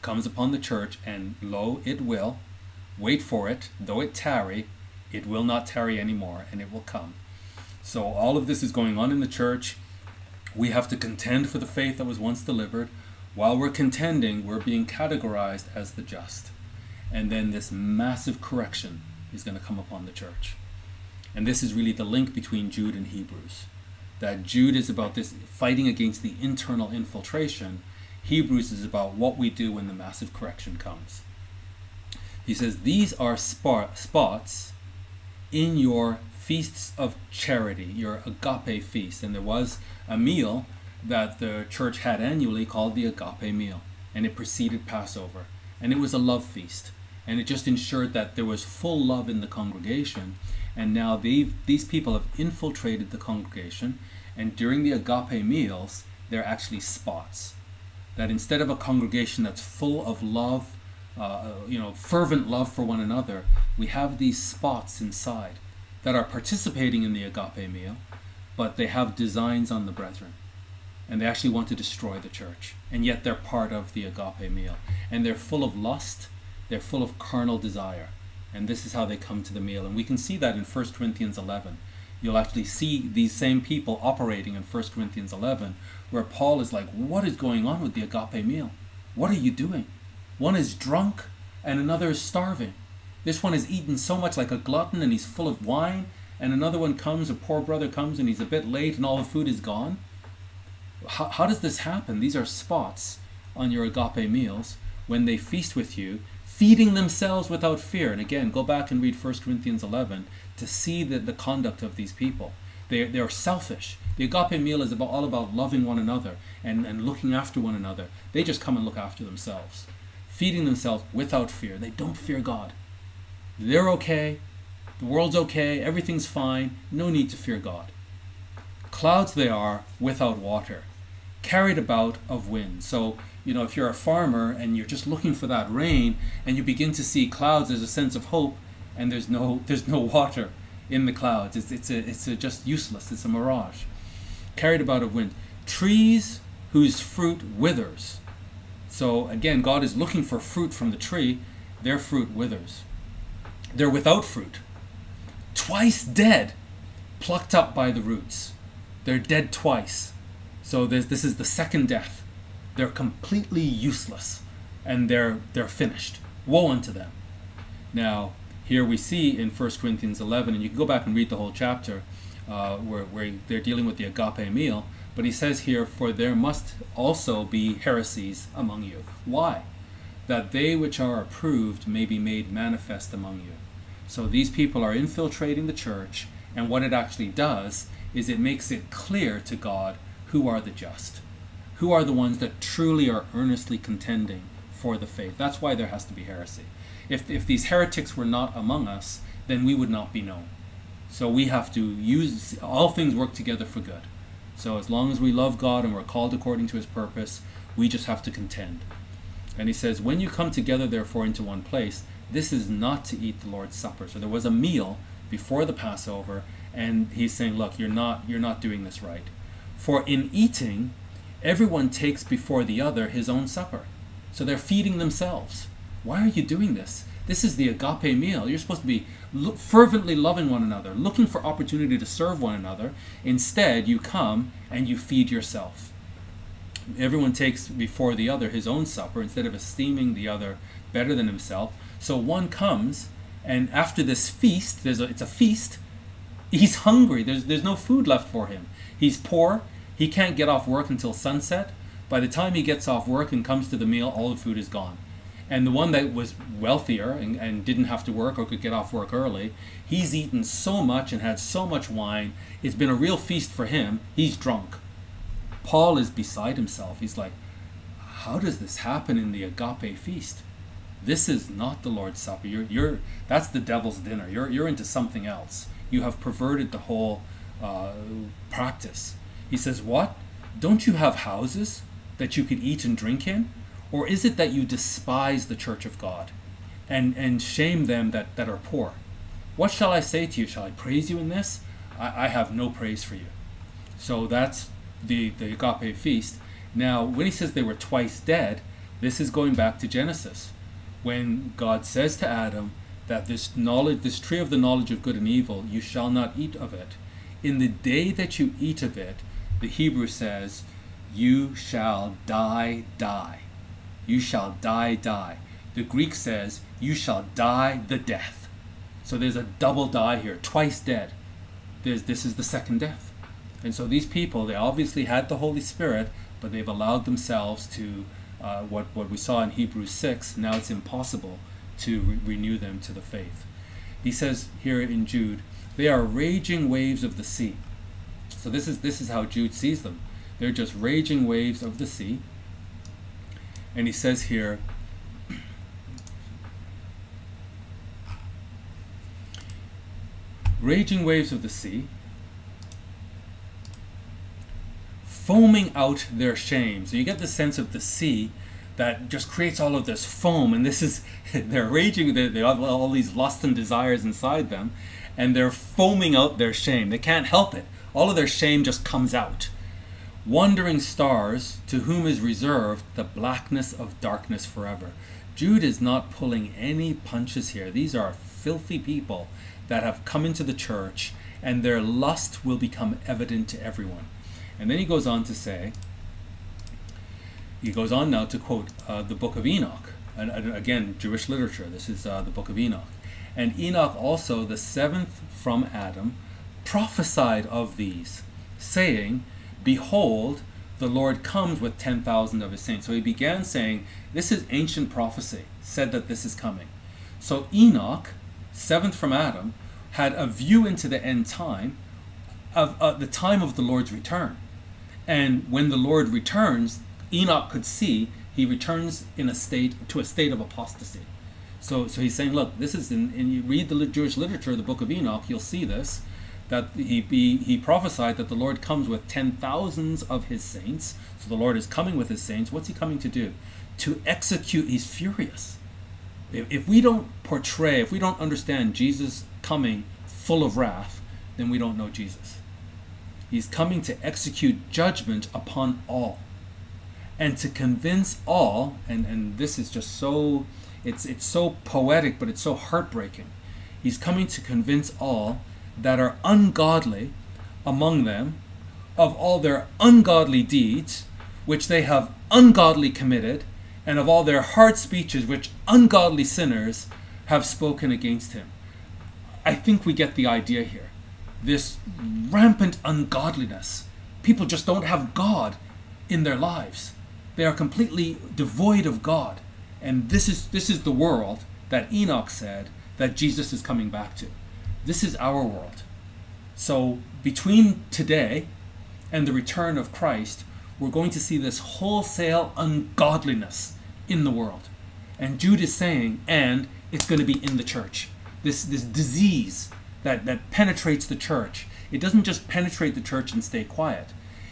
A: comes upon the church, and lo, it will, wait for it, though it tarry, it will not tarry anymore, and it will come. So all of this is going on in the church we have to contend for the faith that was once delivered. While we're contending, we're being categorized as the just. And then this massive correction is going to come upon the church. And this is really the link between Jude and Hebrews. That Jude is about this fighting against the internal infiltration. Hebrews is about what we do when the massive correction comes. He says, These are spots in your feasts of charity, your agape feast. And there was a meal that the church had annually called the agape meal, and it preceded Passover. And it was a love feast. And it just ensured that there was full love in the congregation. And now these people have infiltrated the congregation, and during the agape meals, they're actually spots. That instead of a congregation that's full of love, uh, you know, fervent love for one another, we have these spots inside that are participating in the agape meal, but they have designs on the brethren. And they actually want to destroy the church. And yet they're part of the agape meal. And they're full of lust, they're full of carnal desire. And this is how they come to the meal. And we can see that in 1 Corinthians 11. You'll actually see these same people operating in 1 Corinthians 11, where Paul is like, What is going on with the agape meal? What are you doing? One is drunk and another is starving. This one is eaten so much like a glutton and he's full of wine, and another one comes, a poor brother comes, and he's a bit late and all the food is gone. How, how does this happen? These are spots on your agape meals when they feast with you, feeding themselves without fear. And again, go back and read 1 Corinthians 11 to see the, the conduct of these people. They, they are selfish. The agape meal is about, all about loving one another and, and looking after one another. They just come and look after themselves, feeding themselves without fear. They don't fear God. They're okay. The world's okay. Everything's fine. No need to fear God. Clouds they are without water, carried about of wind. So, you know, if you're a farmer and you're just looking for that rain and you begin to see clouds, there's a sense of hope and there's no *laughs* there's no water in the clouds. It's, it's, a, it's a just useless. It's a mirage. Carried about of wind. Trees whose fruit withers. So again, God is looking for fruit from the tree their fruit withers. They're without fruit, twice dead, plucked up by the roots. They're dead twice. So this is the second death. They're completely useless and they're, they're finished. Woe unto them. Now, here we see in 1 Corinthians 11, and you can go back and read the whole chapter uh, where, where they're dealing with the agape meal, but he says here, For there must also be heresies among you. Why? That they which are approved may be made manifest among you. So these people are infiltrating the church, and what it actually does is it makes it clear to God who are the just, who are the ones that truly are earnestly contending for the faith. That's why there has to be heresy. If, if these heretics were not among us, then we would not be known. So we have to use all things work together for good. So as long as we love God and we're called according to his purpose, we just have to contend. And he says, When you come together, therefore, into one place, this is not to eat the Lord's Supper. So there was a meal before the Passover, and he's saying, Look, you're not you're not doing this right. For in eating, everyone takes before the other his own supper. So they're feeding themselves. Why are you doing this? This is the agape meal. You're supposed to be fervently loving one another, looking for opportunity to serve one another. Instead, you come and you feed yourself. Everyone takes before the other his own supper instead of esteeming the other better than himself. So one comes, and after this feast, there's a, it's a feast. He's hungry. There's there's no food left for him. He's poor. He can't get off work until sunset. By the time he gets off work and comes to the meal, all the food is gone. And the one that was wealthier and, and didn't have to work or could get off work early, he's eaten so much and had so much wine. It's been a real feast for him. He's drunk. Paul is beside himself. He's like, how does this happen in the agape feast? This is not the Lord's Supper. You're, you're, that's the devil's dinner. You're, you're into something else. You have perverted the whole uh, practice. He says, What? Don't you have houses that you could eat and drink in? Or is it that you despise the church of God and, and shame them that, that are poor? What shall I say to you? Shall I praise you in this? I, I have no praise for you. So that's the, the agape feast. Now, when he says they were twice dead, this is going back to Genesis. When God says to Adam that this knowledge, this tree of the knowledge of good and evil, you shall not eat of it. In the day that you eat of it, the Hebrew says, you shall die, die you shall die, die. The Greek says, you shall die the death. So there's a double die here, twice dead. There's, this is the second death. And so these people, they obviously had the Holy Spirit, but they've allowed themselves to, uh, what, what we saw in Hebrews 6, now it's impossible to re- renew them to the faith. He says here in Jude, they are raging waves of the sea. So this is, this is how Jude sees them. They're just raging waves of the sea. And he says here, *clears throat* raging waves of the sea, foaming out their shame. So you get the sense of the sea that just creates all of this foam, and this is *laughs* they're raging. They, they have all these lusts and desires inside them, and they're foaming out their shame. They can't help it. All of their shame just comes out wandering stars to whom is reserved the blackness of darkness forever. Jude is not pulling any punches here. These are filthy people that have come into the church and their lust will become evident to everyone. And then he goes on to say, he goes on now to quote uh, the book of Enoch. And, again, Jewish literature. This is uh, the book of Enoch. And Enoch also, the seventh from Adam, prophesied of these, saying, Behold, the Lord comes with 10,000 of his saints. So he began saying, This is ancient prophecy, said that this is coming. So Enoch, seventh from Adam, had a view into the end time of uh, the time of the Lord's return. And when the Lord returns, Enoch could see he returns in a state to a state of apostasy. So, so he's saying, look, this is in, and you read the Jewish literature, the book of Enoch, you'll see this that he be, he prophesied that the Lord comes with ten thousands of his saints. So the Lord is coming with his saints. What's he coming to do? To execute. He's furious. If, if we don't portray, if we don't understand Jesus coming full of wrath, then we don't know Jesus. He's coming to execute judgment upon all and to convince all, and, and this is just so It's, it's so poetic, but it's so heartbreaking. He's coming to convince all that are ungodly among them of all their ungodly deeds, which they have ungodly committed, and of all their hard speeches, which ungodly sinners have spoken against him. I think we get the idea here. This rampant ungodliness. People just don't have God in their lives. They are completely devoid of God. And this is this is the world that Enoch said that Jesus is coming back to. This is our world. So between today and the return of Christ, we're going to see this wholesale ungodliness in the world. And Jude is saying, and it's going to be in the church. This, this disease that, that penetrates the church. It doesn't just penetrate the church and stay quiet.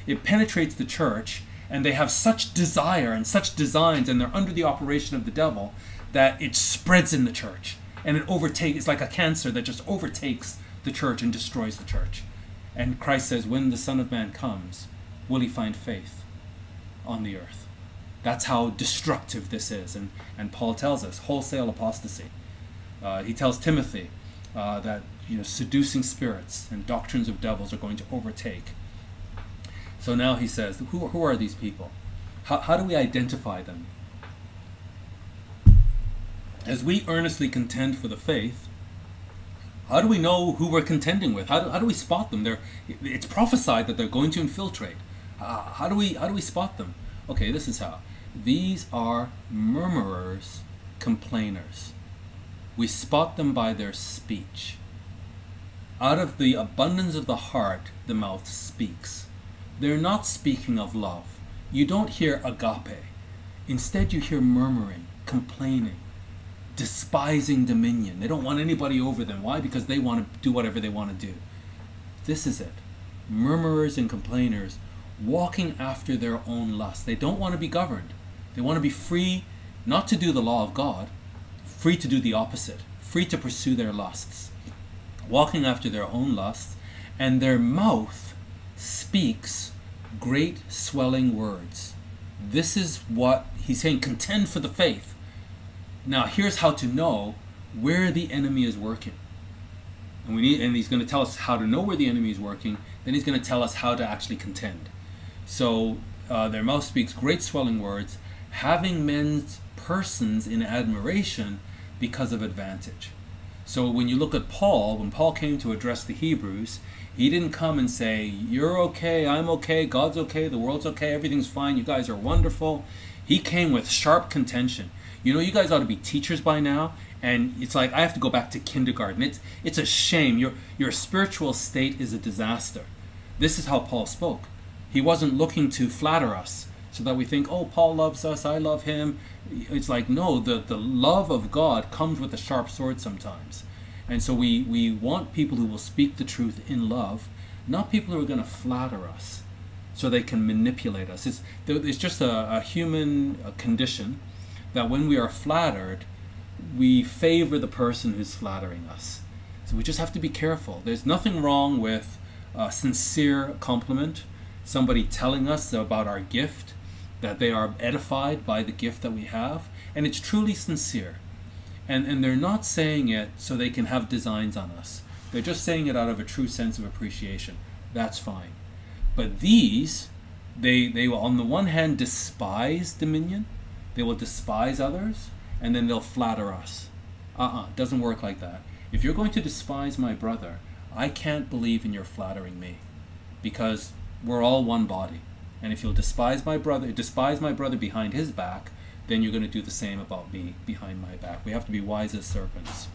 A: It penetrates the church, and they have such desire and such designs, and they're under the operation of the devil, that it spreads in the church. And it overtakes, it's like a cancer that just overtakes the church and destroys the church. And Christ says, when the Son of Man comes, will he find faith on the earth? That's how destructive this is. And, and Paul tells us wholesale apostasy. Uh, he tells Timothy uh, that you know, seducing spirits and doctrines of devils are going to overtake. So now he says, who, who are these people? How, how do we identify them? As we earnestly contend for the faith, how do we know who we're contending with? How do, how do we spot them? They're, it's prophesied that they're going to infiltrate. Uh, how do we how do we spot them? Okay, this is how. These are murmurers, complainers. We spot them by their speech. Out of the abundance of the heart, the mouth speaks. They're not speaking of love. You don't hear agape. Instead, you hear murmuring, complaining, despising dominion. They don't want anybody over them. Why? Because they want to do whatever they want to do. This is it. Murmurers and complainers walking after their own lust. They don't want to be governed. They want to be free not to do the law of God, free to do the opposite, free to pursue their lusts, walking after their own lusts, and their mouth speaks great swelling words. This is what he's saying contend for the faith. Now, here's how to know where the enemy is working. And we need and he's going to tell us how to know where the enemy is working, then he's going to tell us how to actually contend. So uh, their mouth speaks great swelling words, having men's persons in admiration because of advantage. So when you look at Paul, when Paul came to address the Hebrews, he didn't come and say, You're okay, I'm okay, God's okay, the world's okay, everything's fine, you guys are wonderful. He came with sharp contention. You know, you guys ought to be teachers by now. And it's like I have to go back to kindergarten. It's it's a shame. Your your spiritual state is a disaster. This is how Paul spoke. He wasn't looking to flatter us so that we think, oh, Paul loves us, I love him. It's like, no, the, the love of God comes with a sharp sword sometimes. And so we, we want people who will speak the truth in love, not people who are going to flatter us so they can manipulate us. It's, it's just a, a human condition that when we are flattered, we favor the person who's flattering us. So we just have to be careful. There's nothing wrong with a sincere compliment somebody telling us about our gift, that they are edified by the gift that we have, and it's truly sincere. And, and they're not saying it so they can have designs on us. They're just saying it out of a true sense of appreciation. That's fine. But these, they, they will, on the one hand, despise dominion, they will despise others, and then they'll flatter us. Uh uh-uh, uh, doesn't work like that. If you're going to despise my brother, I can't believe in your flattering me because we're all one body. And if you'll despise my brother, despise my brother behind his back, then you're going to do the same about me behind my back. We have to be wise as serpents.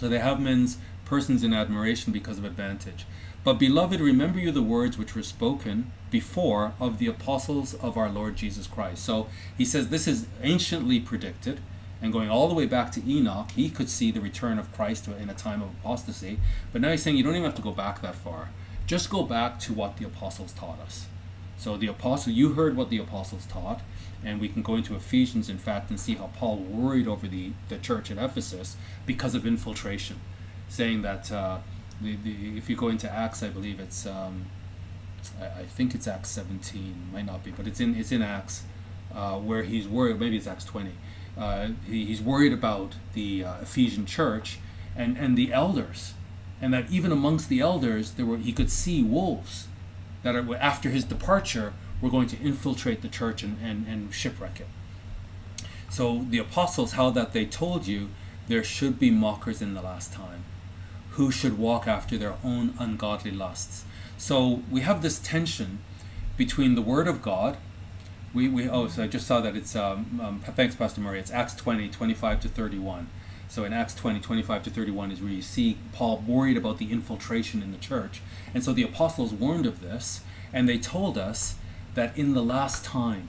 A: So they have men's persons in admiration because of advantage. But beloved, remember you the words which were spoken before of the apostles of our Lord Jesus Christ. So he says this is anciently predicted, and going all the way back to Enoch, he could see the return of Christ in a time of apostasy. But now he's saying you don't even have to go back that far. Just go back to what the apostles taught us. So the apostle, you heard what the apostles taught, and we can go into Ephesians, in fact, and see how Paul worried over the, the church at Ephesus because of infiltration, saying that uh, the, the, if you go into Acts, I believe it's, um, I, I, think it's Acts 17, might not be, but it's in it's in Acts uh, where he's worried. Maybe it's Acts 20. uh, he, he's worried about the uh, Ephesian church and, and the elders, and that even amongst the elders, there were he could see wolves that are, after his departure were going to infiltrate the church and, and, and shipwreck it. So the apostles, how that they told you there should be mockers in the last time who should walk after their own ungodly lusts. So we have this tension between the Word of God. We, we oh, so I just saw that it's, um, um, thanks, Pastor Murray, it's Acts 20, 25 to 31. So in Acts 20, 25 to 31 is where you see Paul worried about the infiltration in the church. And so the apostles warned of this, and they told us that in the last time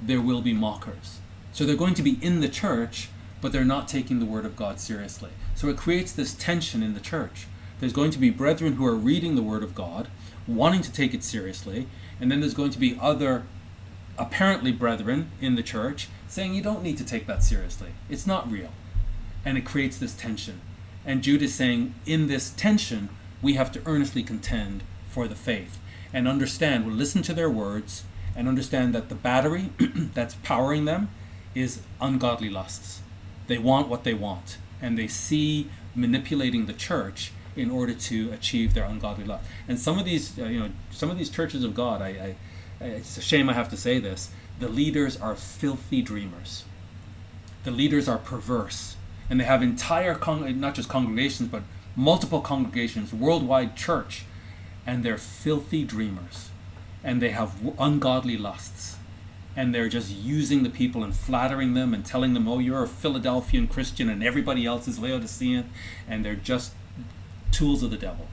A: there will be mockers. So they're going to be in the church, but they're not taking the word of God seriously. So it creates this tension in the church. There's going to be brethren who are reading the word of God, wanting to take it seriously, and then there's going to be other apparently brethren in the church saying you don't need to take that seriously. It's not real and it creates this tension. And Jude is saying, in this tension, we have to earnestly contend for the faith and understand, we'll listen to their words and understand that the battery *clears throat* that's powering them is ungodly lusts. They want what they want, and they see manipulating the church in order to achieve their ungodly lust. And some of these, uh, you know, some of these churches of God, I, I, it's a shame I have to say this. The leaders are filthy dreamers. The leaders are perverse and they have entire con- not just congregations but multiple congregations worldwide church and they're filthy dreamers and they have ungodly lusts and they're just using the people and flattering them and telling them oh you're a philadelphian christian and everybody else is laodicean and they're just tools of the devil.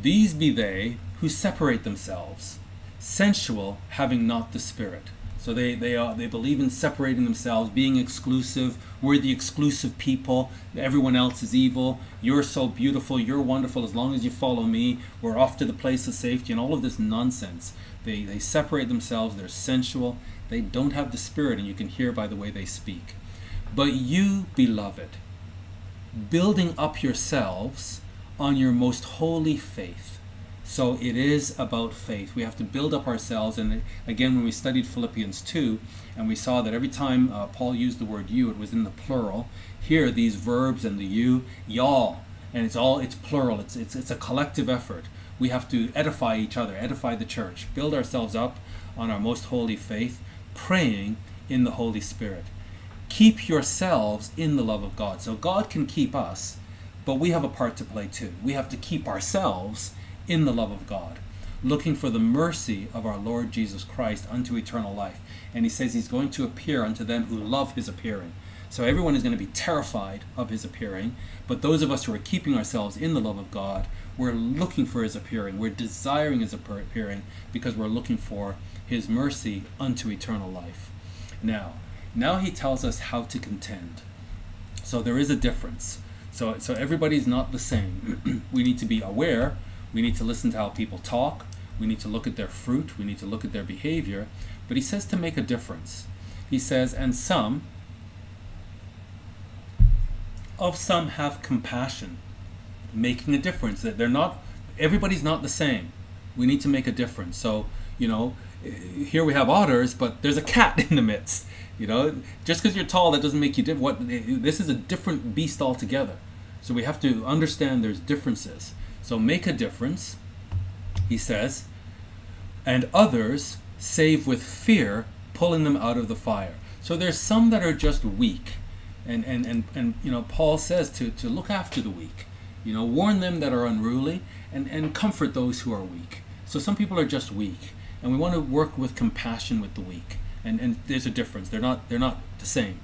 A: These be they who separate themselves sensual having not the spirit so they they are they believe in separating themselves, being exclusive. We're the exclusive people. Everyone else is evil. You're so beautiful. You're wonderful. As long as you follow me, we're off to the place of safety. And all of this nonsense. They they separate themselves. They're sensual. They don't have the spirit, and you can hear by the way they speak. But you, beloved, building up yourselves on your most holy faith so it is about faith. We have to build up ourselves. And again, when we studied Philippians 2, and we saw that every time uh, Paul used the word you, it was in the plural. Here, these verbs and the you, y'all, and it's all it's plural. It's it's it's a collective effort. We have to edify each other, edify the church, build ourselves up on our most holy faith, praying in the Holy Spirit. Keep yourselves in the love of God. So God can keep us, but we have a part to play too. We have to keep ourselves in the love of God, looking for the mercy of our Lord Jesus Christ unto eternal life. And he says he's going to appear unto them who love his appearing. So everyone is going to be terrified of his appearing, but those of us who are keeping ourselves in the love of God, we're looking for his appearing. We're desiring his appearing because we're looking for his mercy unto eternal life. Now, now he tells us how to contend. So there is a difference. So, so everybody's not the same. *clears throat* we need to be aware we need to listen to how people talk. We need to look at their fruit. We need to look at their behavior. But he says to make a difference. He says, and some, of some have compassion, making a difference. That they're not, everybody's not the same. We need to make a difference. So, you know, here we have otters, but there's a cat *laughs* in the midst. You know, just because you're tall, that doesn't make you different. What this is a different beast altogether. So we have to understand there's differences. So make a difference, he says, and others save with fear, pulling them out of the fire. So there's some that are just weak. And, and, and, and you know, Paul says to, to look after the weak. You know, warn them that are unruly and, and comfort those who are weak. So some people are just weak. And we want to work with compassion with the weak. And, and there's a difference. They're not, they're not the same.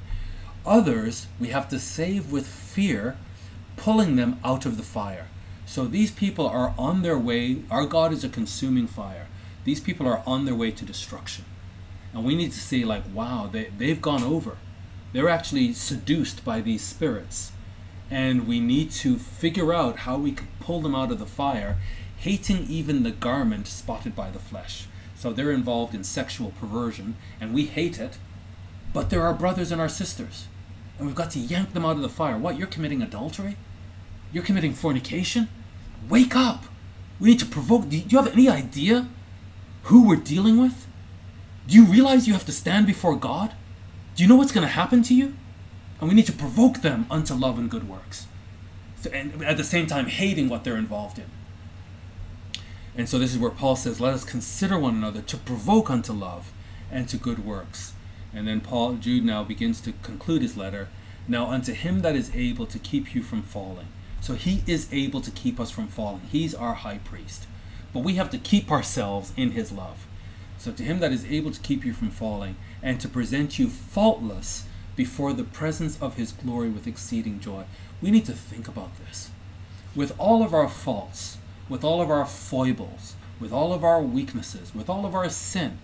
A: Others we have to save with fear, pulling them out of the fire. So these people are on their way. Our God is a consuming fire. These people are on their way to destruction. And we need to say, like, wow, they, they've gone over. They're actually seduced by these spirits. And we need to figure out how we can pull them out of the fire, hating even the garment spotted by the flesh. So they're involved in sexual perversion, and we hate it, but they're our brothers and our sisters. And we've got to yank them out of the fire. What, you're committing adultery? You're committing fornication? Wake up! We need to provoke. Do you have any idea who we're dealing with? Do you realize you have to stand before God? Do you know what's going to happen to you? And we need to provoke them unto love and good works. So, and at the same time, hating what they're involved in. And so this is where Paul says, Let us consider one another to provoke unto love and to good works. And then Paul Jude now begins to conclude his letter. Now unto him that is able to keep you from falling. So he is able to keep us from falling. He's our high priest. But we have to keep ourselves in his love. So to him that is able to keep you from falling and to present you faultless before the presence of his glory with exceeding joy. We need to think about this. With all of our faults, with all of our foibles, with all of our weaknesses, with all of our sin,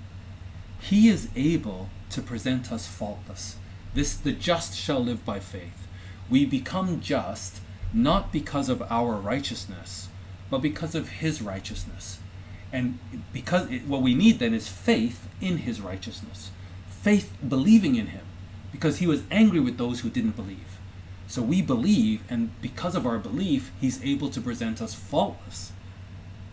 A: he is able to present us faultless. This the just shall live by faith. We become just not because of our righteousness, but because of his righteousness. And because it, what we need then is faith in his righteousness. Faith believing in him because he was angry with those who didn't believe. So we believe, and because of our belief, he's able to present us faultless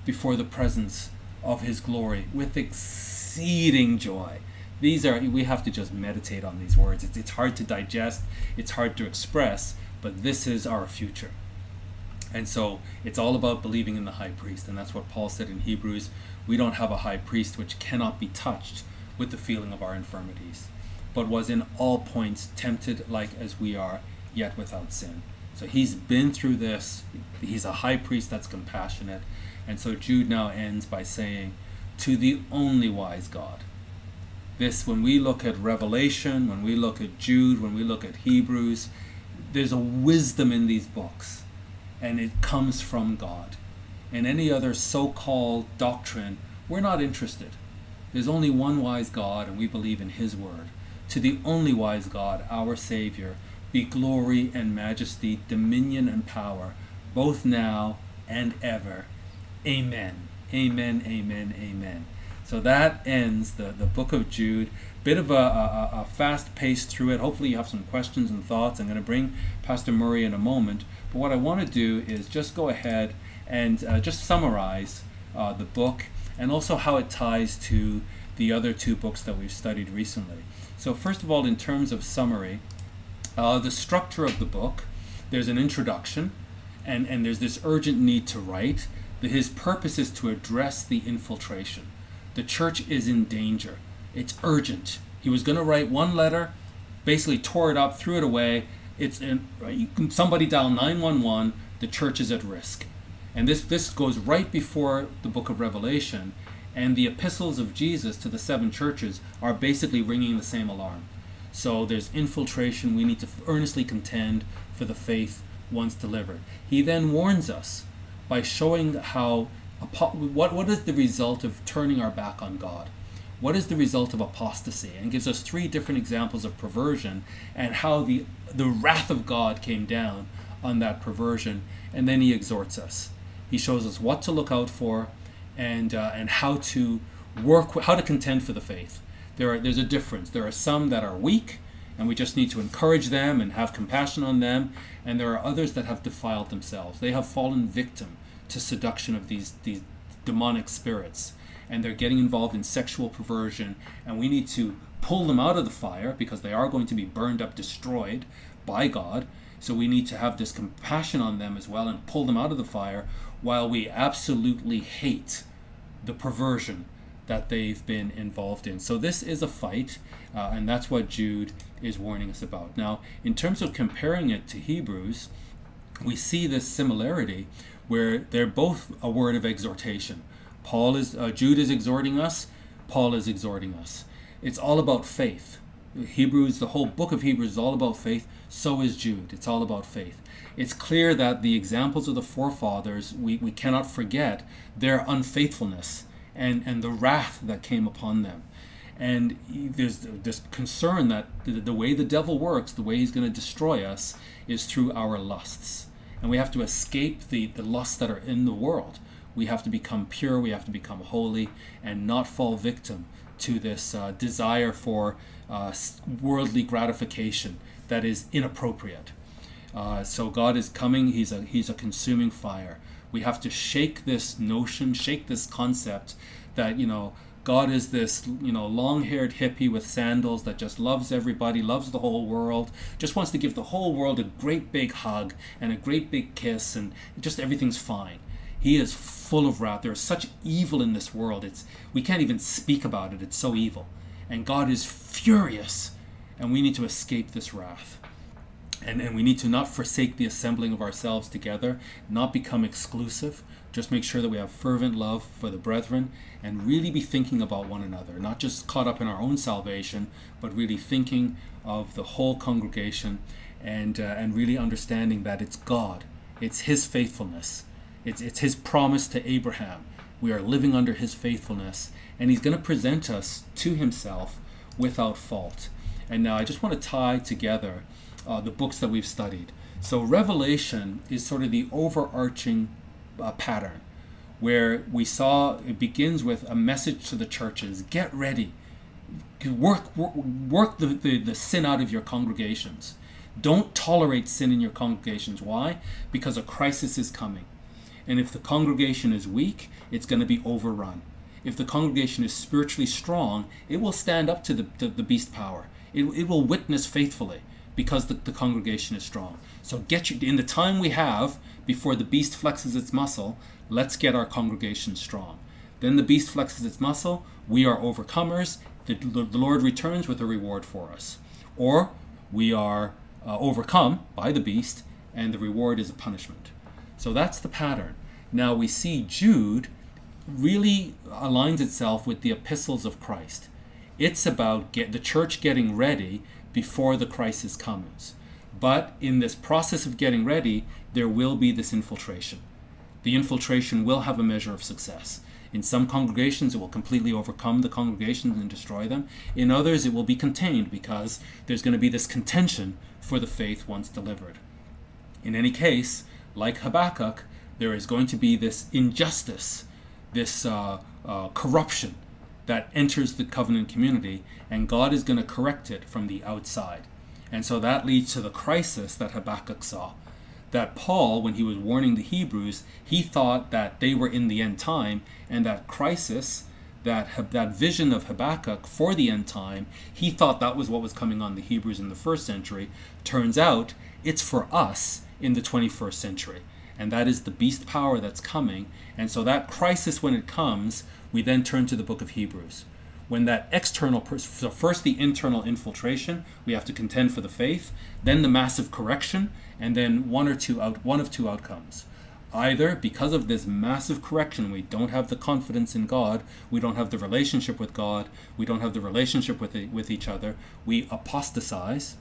A: before the presence of his glory with exceeding joy. These are, we have to just meditate on these words. It's, it's hard to digest, it's hard to express, but this is our future. And so it's all about believing in the high priest. And that's what Paul said in Hebrews. We don't have a high priest which cannot be touched with the feeling of our infirmities but was in all points tempted like as we are, yet without sin. So he's been through this. He's a high priest that's compassionate. And so Jude now ends by saying, To the only wise God. This, when we look at Revelation, when we look at Jude, when we look at Hebrews, there's a wisdom in these books, and it comes from God. And any other so called doctrine, we're not interested. There's only one wise God, and we believe in His word. To the only wise God, our Savior, be glory and majesty, dominion and power, both now and ever. Amen. Amen, amen, amen. So that ends the, the book of Jude. Bit of a, a, a fast pace through it. Hopefully, you have some questions and thoughts. I'm going to bring Pastor Murray in a moment. But what I want to do is just go ahead and uh, just summarize uh, the book and also how it ties to the other two books that we've studied recently. So first of all, in terms of summary, uh, the structure of the book, there's an introduction, and, and there's this urgent need to write. His purpose is to address the infiltration. The church is in danger. It's urgent. He was going to write one letter, basically tore it up, threw it away. It's um, in, somebody dial 911. The church is at risk, and this this goes right before the book of Revelation, and the epistles of Jesus to the seven churches are basically ringing the same alarm. So there's infiltration. We need to earnestly contend for the faith once delivered. He then warns us by showing how what what is the result of turning our back on God. What is the result of apostasy? And gives us three different examples of perversion and how the the wrath of God came down on that perversion. And then he exhorts us. He shows us what to look out for, and uh, and how to work how to contend for the faith. There are, there's a difference. There are some that are weak, and we just need to encourage them and have compassion on them. And there are others that have defiled themselves. They have fallen victim to seduction of these these demonic spirits, and they're getting involved in sexual perversion. And we need to pull them out of the fire because they are going to be burned up, destroyed by God. So we need to have this compassion on them as well and pull them out of the fire while we absolutely hate the perversion that they've been involved in. So this is a fight, uh, and that's what Jude is warning us about. Now, in terms of comparing it to Hebrews, we see this similarity where they're both a word of exhortation. Paul is uh, Jude is exhorting us, Paul is exhorting us. It's all about faith. Hebrews, the whole book of Hebrews is all about faith. So is Jude. It's all about faith. It's clear that the examples of the forefathers, we, we cannot forget their unfaithfulness and, and the wrath that came upon them. And there's this concern that the, the way the devil works, the way he's going to destroy us, is through our lusts. And we have to escape the, the lusts that are in the world. We have to become pure, we have to become holy, and not fall victim to this uh, desire for uh, worldly gratification that is inappropriate. Uh, so God is coming. He's a He's a consuming fire. We have to shake this notion, shake this concept that you know God is this, you know, long-haired hippie with sandals that just loves everybody, loves the whole world, just wants to give the whole world a great big hug and a great big kiss, and just everything's fine. He is full of wrath. There is such evil in this world. It's we can't even speak about it. It's so evil, and God is furious, and we need to escape this wrath. And, and we need to not forsake the assembling of ourselves together, not become exclusive, just make sure that we have fervent love for the brethren and really be thinking about one another, not just caught up in our own salvation, but really thinking of the whole congregation and, uh, and really understanding that it's God, it's His faithfulness, it's, it's His promise to Abraham. We are living under His faithfulness, and He's going to present us to Himself without fault. And now I just want to tie together uh, the books that we've studied. So, Revelation is sort of the overarching uh, pattern where we saw it begins with a message to the churches get ready work work, work the, the, the sin out of your congregations don't tolerate sin in your congregations why because a crisis is coming and if the congregation is weak it's going to be overrun if the congregation is spiritually strong it will stand up to the, the, beast power it, it will witness faithfully because the, the congregation is strong so get you in the time we have before the beast flexes its muscle, let's get our congregation strong. Then the beast flexes its muscle, we are overcomers, the, the Lord returns with a reward for us. Or we are uh, overcome by the beast, and the reward is a punishment. So that's the pattern. Now we see Jude really aligns itself with the epistles of Christ. It's about get the church getting ready before the crisis comes. But in this process of getting ready, there will be this infiltration. The infiltration will have a measure of success. In some congregations, it will completely overcome the congregations and destroy them. In others, it will be contained because there's going to be this contention for the faith once delivered. In any case, like Habakkuk, there is going to be this injustice, this uh, uh, corruption that enters the covenant community, and God is going to correct it from the outside. And so that leads to the crisis that Habakkuk saw. That Paul, when he was warning the Hebrews, he thought that they were in the end time, and that crisis, that, that vision of Habakkuk for the end time, he thought that was what was coming on the Hebrews in the first century. Turns out it's for us in the 21st century. And that is the beast power that's coming. And so that crisis, when it comes, we then turn to the book of Hebrews when that external, so first the internal infiltration, we have to contend for the faith, then the massive correction, and then one or two out, one of two outcomes. Either because of this massive correction, we don't have the confidence in God, we don't have the relationship with God, we don't have the relationship with, with each other, we apostatize,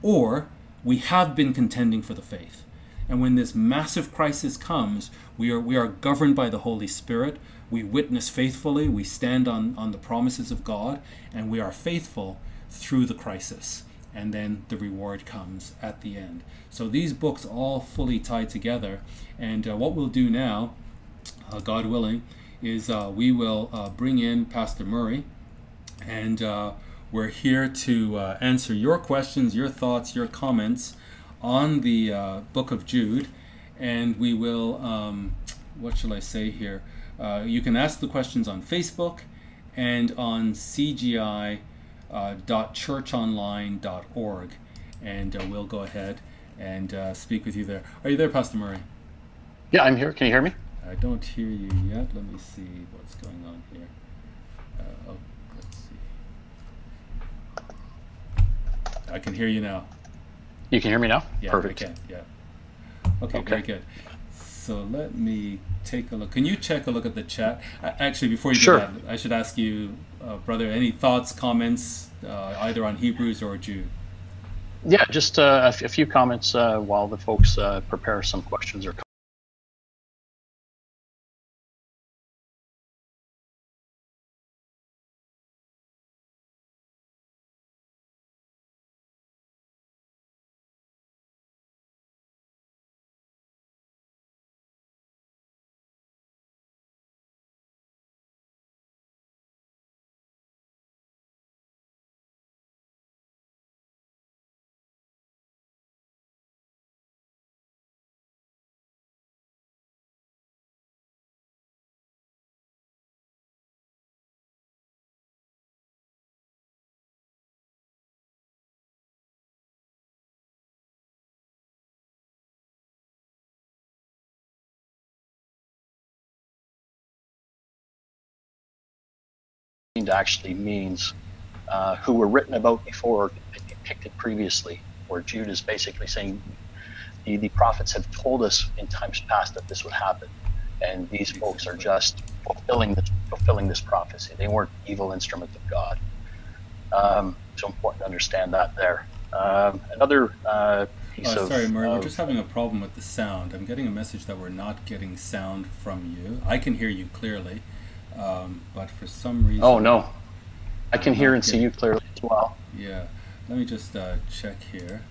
A: or we have been contending for the faith. And when this massive crisis comes, we are, we are governed by the Holy Spirit we witness faithfully, we stand on, on the promises of God, and we are faithful through the crisis. And then the reward comes at the end. So these books all fully tie together. And uh, what we'll do now, uh, God willing, is uh, we will uh, bring in Pastor Murray. And uh, we're here to uh, answer your questions, your thoughts, your comments on the book of Jude. And we will, um, what shall I say here? Uh, you can ask the questions on Facebook and on cgi.churchonline.org, and uh, we'll go ahead and uh, speak with you there. Are you there, Pastor Murray?
B: Yeah, I'm here. Can you hear me?
A: I don't hear you yet. Let me see what's going on here. Uh, oh, let's see. I can hear you now.
B: You can hear me now?
A: Yeah,
B: Perfect.
A: I can. Yeah. Okay, okay, very good. So let me take a look. Can you check a look at the chat? Actually, before you
B: sure.
A: do that, I should ask you, uh, brother, any thoughts, comments, uh, either on Hebrews or Jude?
B: Yeah, just uh, a, f- a few comments uh, while the folks uh, prepare some questions or actually means uh, who were written about before or depicted previously, where Jude is basically saying the, the prophets have told us in times past that this would happen, and these folks are just fulfilling this, fulfilling this prophecy. They weren't evil instruments of God. Um, so important to understand that there. Um, another uh, piece
A: oh,
B: of.
A: Sorry, Murray,
B: of,
A: we're just having a problem with the sound. I'm getting a message that we're not getting sound from you. I can hear you clearly, um, but for some reason.
B: Oh, no. I can hear and see you clearly as well.
A: Yeah. Let me just uh, check here.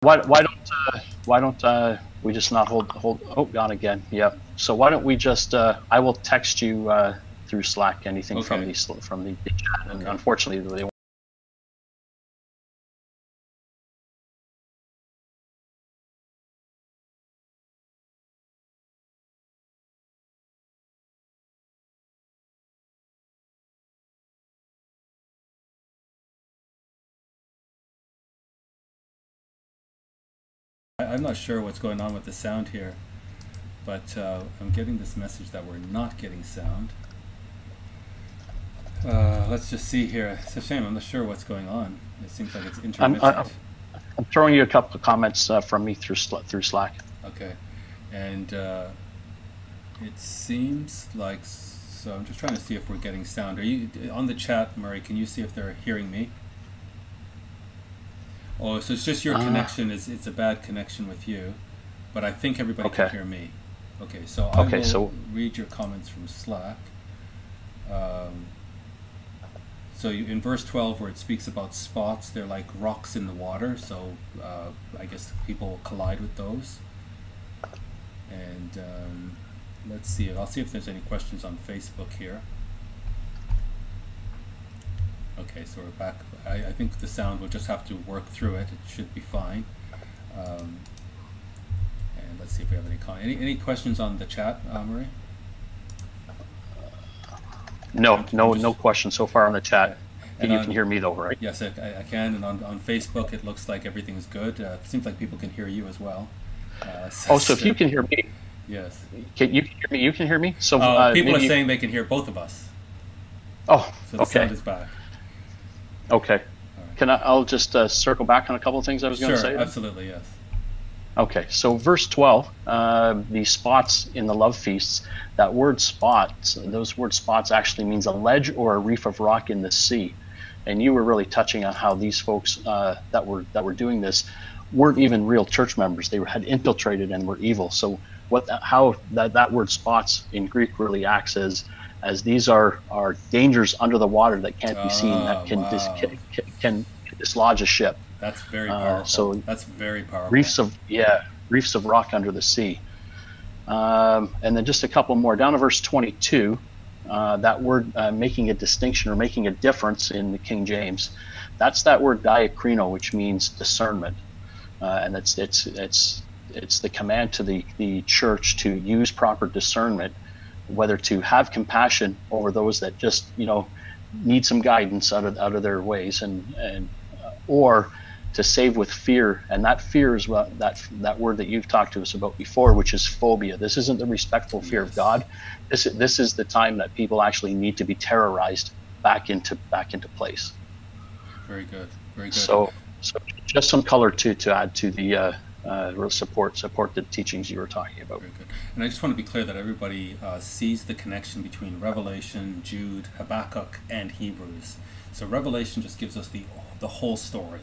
B: Why, why don't uh, why don't uh, we just not hold hold oh gone again. Yep. So why don't we just uh, I will text you uh, through Slack anything from the from the, the chat. And
A: Okay.
B: unfortunately they
A: I'm not sure what's going on with the sound here, but uh, I'm getting this message that we're not getting sound. Uh, let's just see here. It's a shame. I'm not sure what's going on. It seems like it's
B: I'm-
A: intermittent.
B: I- I'm throwing you a couple of comments uh, from me through through Slack
A: Okay, and uh, it seems like so. I'm just trying to see if we're getting sound. Are you on the chat, Murray? Can you see if they're hearing me? Oh, so it's just your
B: Ah.
A: connection. Is it's a bad connection with you, but I think everybody can hear me. Okay, so I
B: Okay,
A: will
B: so-
A: read your comments from Slack. Um, so you, in verse 12, where it speaks about spots, they're like rocks in the water. So uh, I guess people will collide with those. And um, let's see. I'll see if there's any questions on Facebook here. Okay, so we're back. I, I think the sound will just have to work through it. It should be fine. Um, and let's see if we have any any any questions on the chat, uh, Murray.
B: no no
A: Just-
B: no question so far on the chat
A: And
B: you
A: on-
B: can hear me though right
A: Yes, I, I- can. And on, on Facebook, it looks like everything's good. Uh, it seems like people can hear you as well. Uh,
B: oh so if you can hear me
A: yes,
B: can you can hear me you can hear me so
A: uh,
B: uh,
A: people are
B: maybe you-
A: saying they can hear both of us.
B: oh
A: So the
B: okay
A: sound is back.
B: Okay
A: right.
B: can I, I'll just uh, circle back on a couple of things I was going
A: Sure,
B: to say then?
A: absolutely, yes.
B: Okay, so verse 12, uh, the spots in the love feasts, that word spots, those word spots actually means a ledge or a reef of rock in the sea. And you were really touching on how these folks uh, that were that were doing this weren't even real church members. They were, had infiltrated and were evil. So what how that, that word spots in Greek really acts as as these are are dangers under the water that can't be seen that can,
A: wow.
B: can, can can dislodge a ship
A: That's very
B: Uh,
A: powerful.
B: so
A: That's very powerful.
B: reefs of yeah reefs of rock under the sea um, and then just a couple more down to verse 22 uh, that word uh, making a distinction or making a difference in the king james that's that word diakrino which means discernment uh, and it's it's it's it's the command to the, the church to use proper discernment whether to have compassion over those that just you know need some guidance out of out of their ways and and uh, or to save with fear and that fear is what that that word that you've talked to us about before which is phobia this isn't the respectful fear of god this this is the time that people actually need to be terrorized back into back into place.
A: Very good. Very good.
B: So, so just some color to to add to the uh, uh, support support the teachings you were talking about.
A: Very good. And I just want to be clear that everybody uh, sees the connection between Revelation, Jude, Habakkuk, and Hebrews. So Revelation just gives us the the whole story,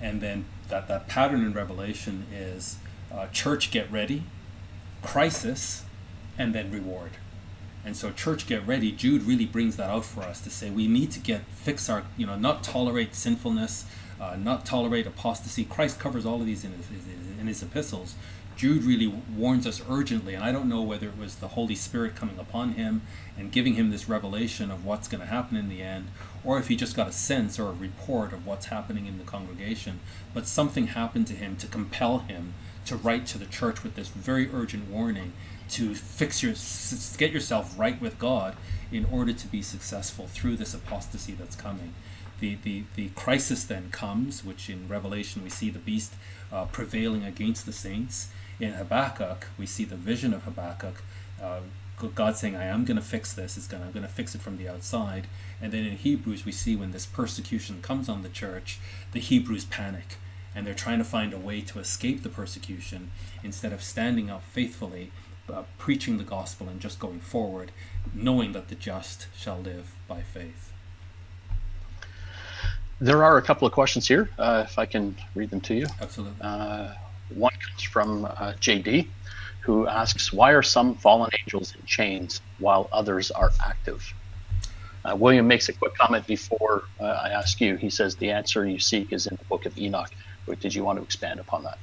A: and then that that pattern in Revelation is uh, church get ready, crisis, and then reward. And so church get ready, Jude really brings that out for us to say we need to get fix our you know not tolerate sinfulness, uh, not tolerate apostasy. Christ covers all of these in his, in his epistles. Jude really warns us urgently, and I don't know whether it was the Holy Spirit coming upon him and giving him this revelation of what's going to happen in the end, or if he just got a sense or a report of what's happening in the congregation. But something happened to him to compel him to write to the church with this very urgent warning to fix your get yourself right with God in order to be successful through this apostasy that's coming. The, the, the crisis then comes, which in Revelation we see the beast uh, prevailing against the saints. In Habakkuk, we see the vision of Habakkuk. Uh, God saying, I am going to fix this. It's gonna, I'm going to fix it from the outside. And then in Hebrews, we see when this persecution comes on the church, the Hebrews panic and they're trying to find a way to escape the persecution instead of standing up faithfully, uh, preaching the gospel, and just going forward, knowing that the just shall live by faith.
B: There are a couple of questions here, uh, if I can read them to you.
A: Absolutely.
B: Uh, one comes from uh, JD, who asks, Why are some fallen angels in chains while others are active? Uh, William makes a quick comment before uh, I ask you. He says, The answer you seek is in the book of Enoch. Did you want to expand upon that?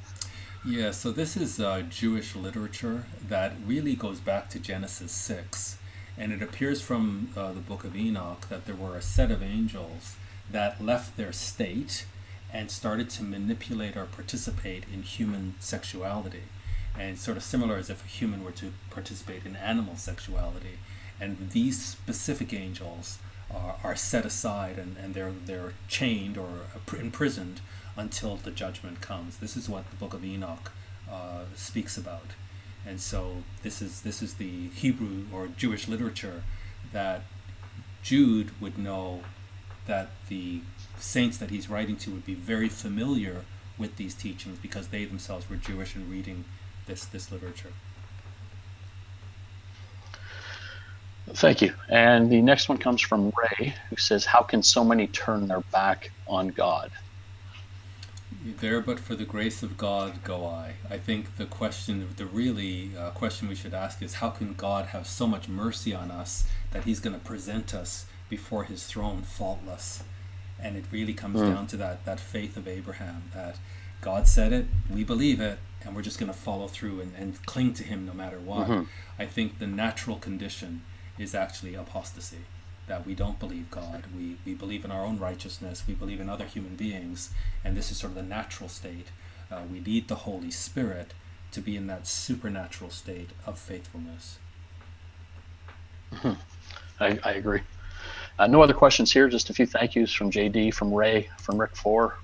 A: Yeah, so this is uh, Jewish literature that really goes back to Genesis 6. And it appears from uh, the book of Enoch that there were a set of angels that left their state and started to manipulate or participate in human sexuality. And sort of similar as if a human were to participate in animal sexuality. And these specific angels are, are set aside and, and they're, they're chained or imprisoned until the judgment comes. This is what the book of Enoch uh, speaks about. And so this is this is the Hebrew or Jewish literature that Jude would know that the saints that he's writing to would be very familiar with these teachings because they themselves were Jewish and reading this this literature.
B: Thank you. And the next one comes from Ray, who says, How can so many turn their back on God?
A: there but for the grace of God go I. I think the question, the really uh, question we should ask is how can God have so much mercy on us that He's going to present us before His throne faultless? And it really comes mm. down to that that faith of Abraham that God said it, we believe it, and we're just going to follow through and, and cling to Him no matter what. Mm-hmm. I think the natural condition is actually apostasy that we don't believe God. We, we believe in our own righteousness. We believe in other human beings. And this is sort of the natural state. Uh, we need the Holy Spirit to be in that supernatural state of faithfulness.
B: Mm-hmm. I, I agree. Uh, no other questions here. Just a few thank yous from JD, from Ray, from Rick Four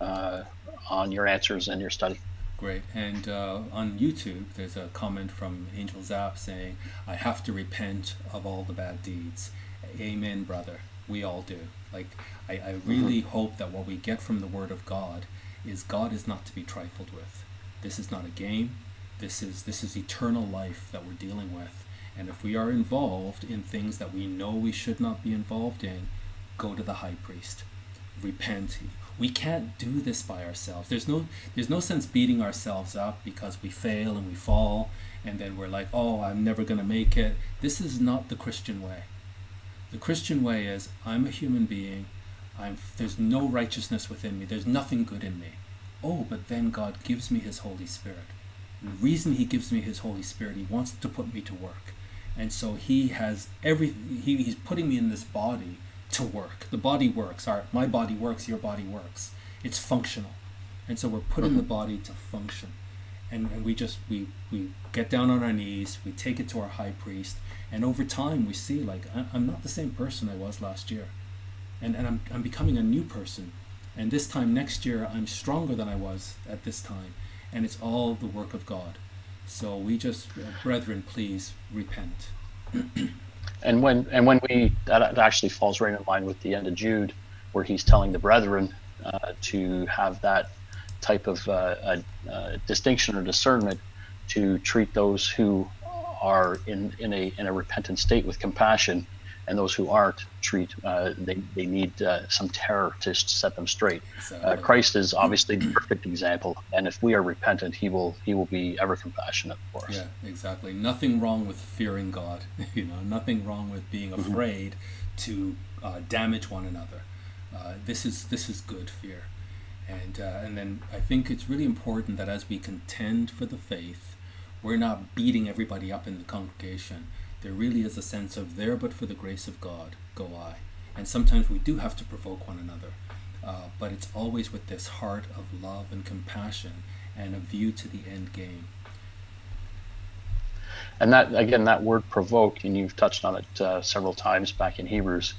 B: uh, on your answers and your study.
A: Great. And uh, on YouTube, there's a comment from Angel Zap saying, I have to repent of all the bad deeds amen, brother. We all do. Like, I, I really mm-hmm. hope that what we get from the Word of God is God is not to be trifled with. This is not a game. This is this is eternal life that we're dealing with. And if we are involved in things that we know we should not be involved in, go to the high priest. Repent. We can't do this by ourselves. There's no there's no sense beating ourselves up because we fail and we fall and then we're like, "Oh, I'm never going to make it." This is not the Christian way. The Christian way is I'm a human being. I'm, there's no righteousness within me. There's nothing good in me. Oh, but then God gives me His Holy Spirit. And the reason He gives me His Holy Spirit, He wants to put me to work. And so He has every, he, He's putting me in this body to work. The body works. Our, my body works, your body works. It's functional. And so we're put in the mm-hmm. body to function. And, and we just, we, we get down on our knees, we take it to our high priest, and over time we see like i'm not the same person i was last year and, and I'm, I'm becoming a new person and this time next year i'm stronger than i was at this time and it's all the work of god so we just uh, brethren please repent. *clears throat*
B: And when and when we that actually falls right in line with the end of Jude, where he's telling the brethren uh, to have that type of uh, distinction or discernment to treat those who are in, in a in a repentant state with compassion and those who aren't treat uh, they, they need uh, some terror to set them straight. Uh, christ is obviously the perfect example and if we are repentant he will he will be ever compassionate for us.
A: Yeah exactly. Nothing wrong with fearing god *laughs* you know nothing wrong with being mm-hmm. afraid to uh, damage one another. Uh, this is this is good fear. And uh, and then i think it's really important that as we contend for the faith we're not beating everybody up in the congregation there really is a sense of there but for the grace of God go I. And sometimes we do have to provoke one another, uh, but it's always with this heart of love and compassion and a view to the end game.
B: And that again, that word provoke, and you've touched on it uh, several times back in Hebrews,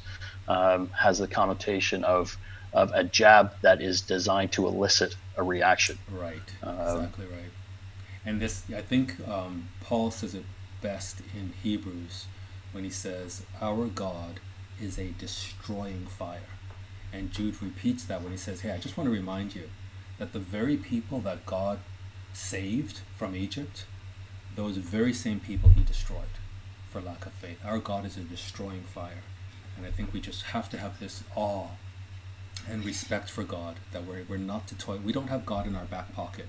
B: um, has the connotation of of a jab that is designed to elicit a reaction.
A: Right. Um, exactly right. And this, I think, um, Paul says it best in Hebrews when he says, Our God is a destroying fire. And Jude repeats that when he says, Hey, I just want to remind you that the very people that God saved from Egypt, those very same people he destroyed for lack of faith. Our God is a destroying fire. And I think we just have to have this awe and respect for God that we're, we're not to toy. We don't have God in our back pocket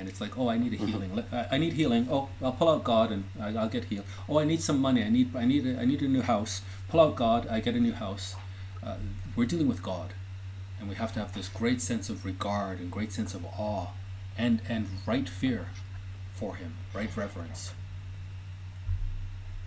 A: and it's like, oh, I need a mm-hmm. healing. I need healing. Oh, I'll pull out God and I'll get healed. Oh, I need some money. I need I need a, I need a new house. Pull out God. I get a new house. Uh, we're dealing with God, and we have to have this great sense of regard and great sense of awe, and and right fear for Him, right reverence.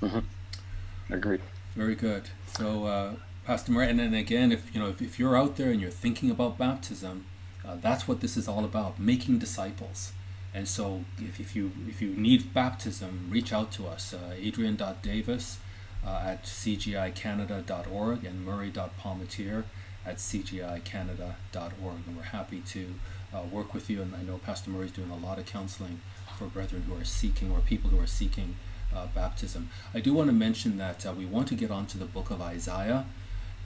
B: Mm-hmm. Agreed.
A: Very good. So, uh, Pastor Murray, and then again, if you know, if, if you're out there and you're thinking about baptism, uh, that's what this is all about, making disciples. And so, if, if you if you need baptism, reach out to us, uh, Adrian.Davis uh, at cgicanada.org and Murray.Palmatier at cgicanada.org. And we're happy to uh, work with you. And I know Pastor Murray's doing a lot of counseling for brethren who are seeking or people who are seeking uh, baptism. I do want to mention that uh, we want to get onto the book of Isaiah.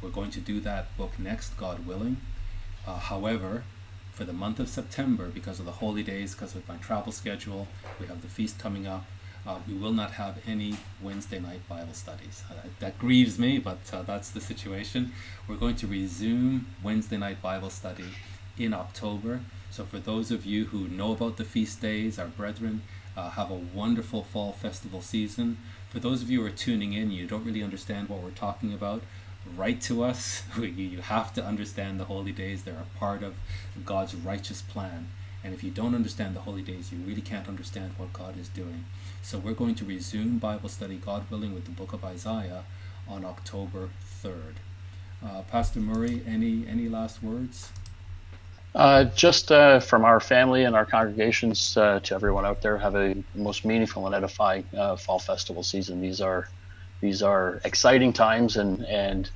A: We're going to do that book next, God willing. Uh, however, for the month of September because of the holy days, because of my travel schedule. We have the feast coming up. Uh, we will not have any Wednesday night Bible studies. Uh, that grieves me, but uh, that's the situation. We're going to resume Wednesday night Bible study in October. So, for those of you who know about the feast days, our brethren, uh, have a wonderful fall festival season. For those of you who are tuning in, you don't really understand what we're talking about write to us. *laughs* you have to understand the holy days. They're a part of God's righteous plan. And if you don't understand the holy days, you really can't understand what God is doing. So we're going to resume Bible study, God willing, with the book of Isaiah on October 3rd. Uh, Pastor Murray, any, any last words?
B: Uh, just uh, from our family and our congregations uh, to everyone out there, have a most meaningful and edifying uh, fall festival season. These are these are exciting times, and and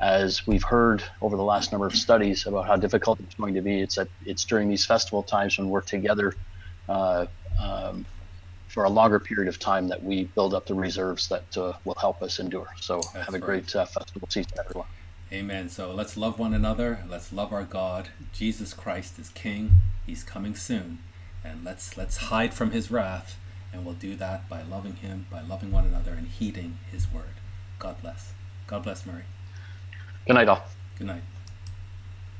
B: as we've heard over the last number of studies about how difficult it's going to be, it's at it's during these festival times when we're together uh, um, for a longer period of time that we build up the reserves that uh, will help us endure. So That's have a right. great uh, festival season, everyone.
A: Amen. So let's love one another. Let's love our God. Jesus Christ is King. He's coming soon, and let's let's hide from His wrath and we'll do that by loving Him, by loving one another, and heeding His word. God bless. God bless, Murray.
B: Good night, all.
A: Good night.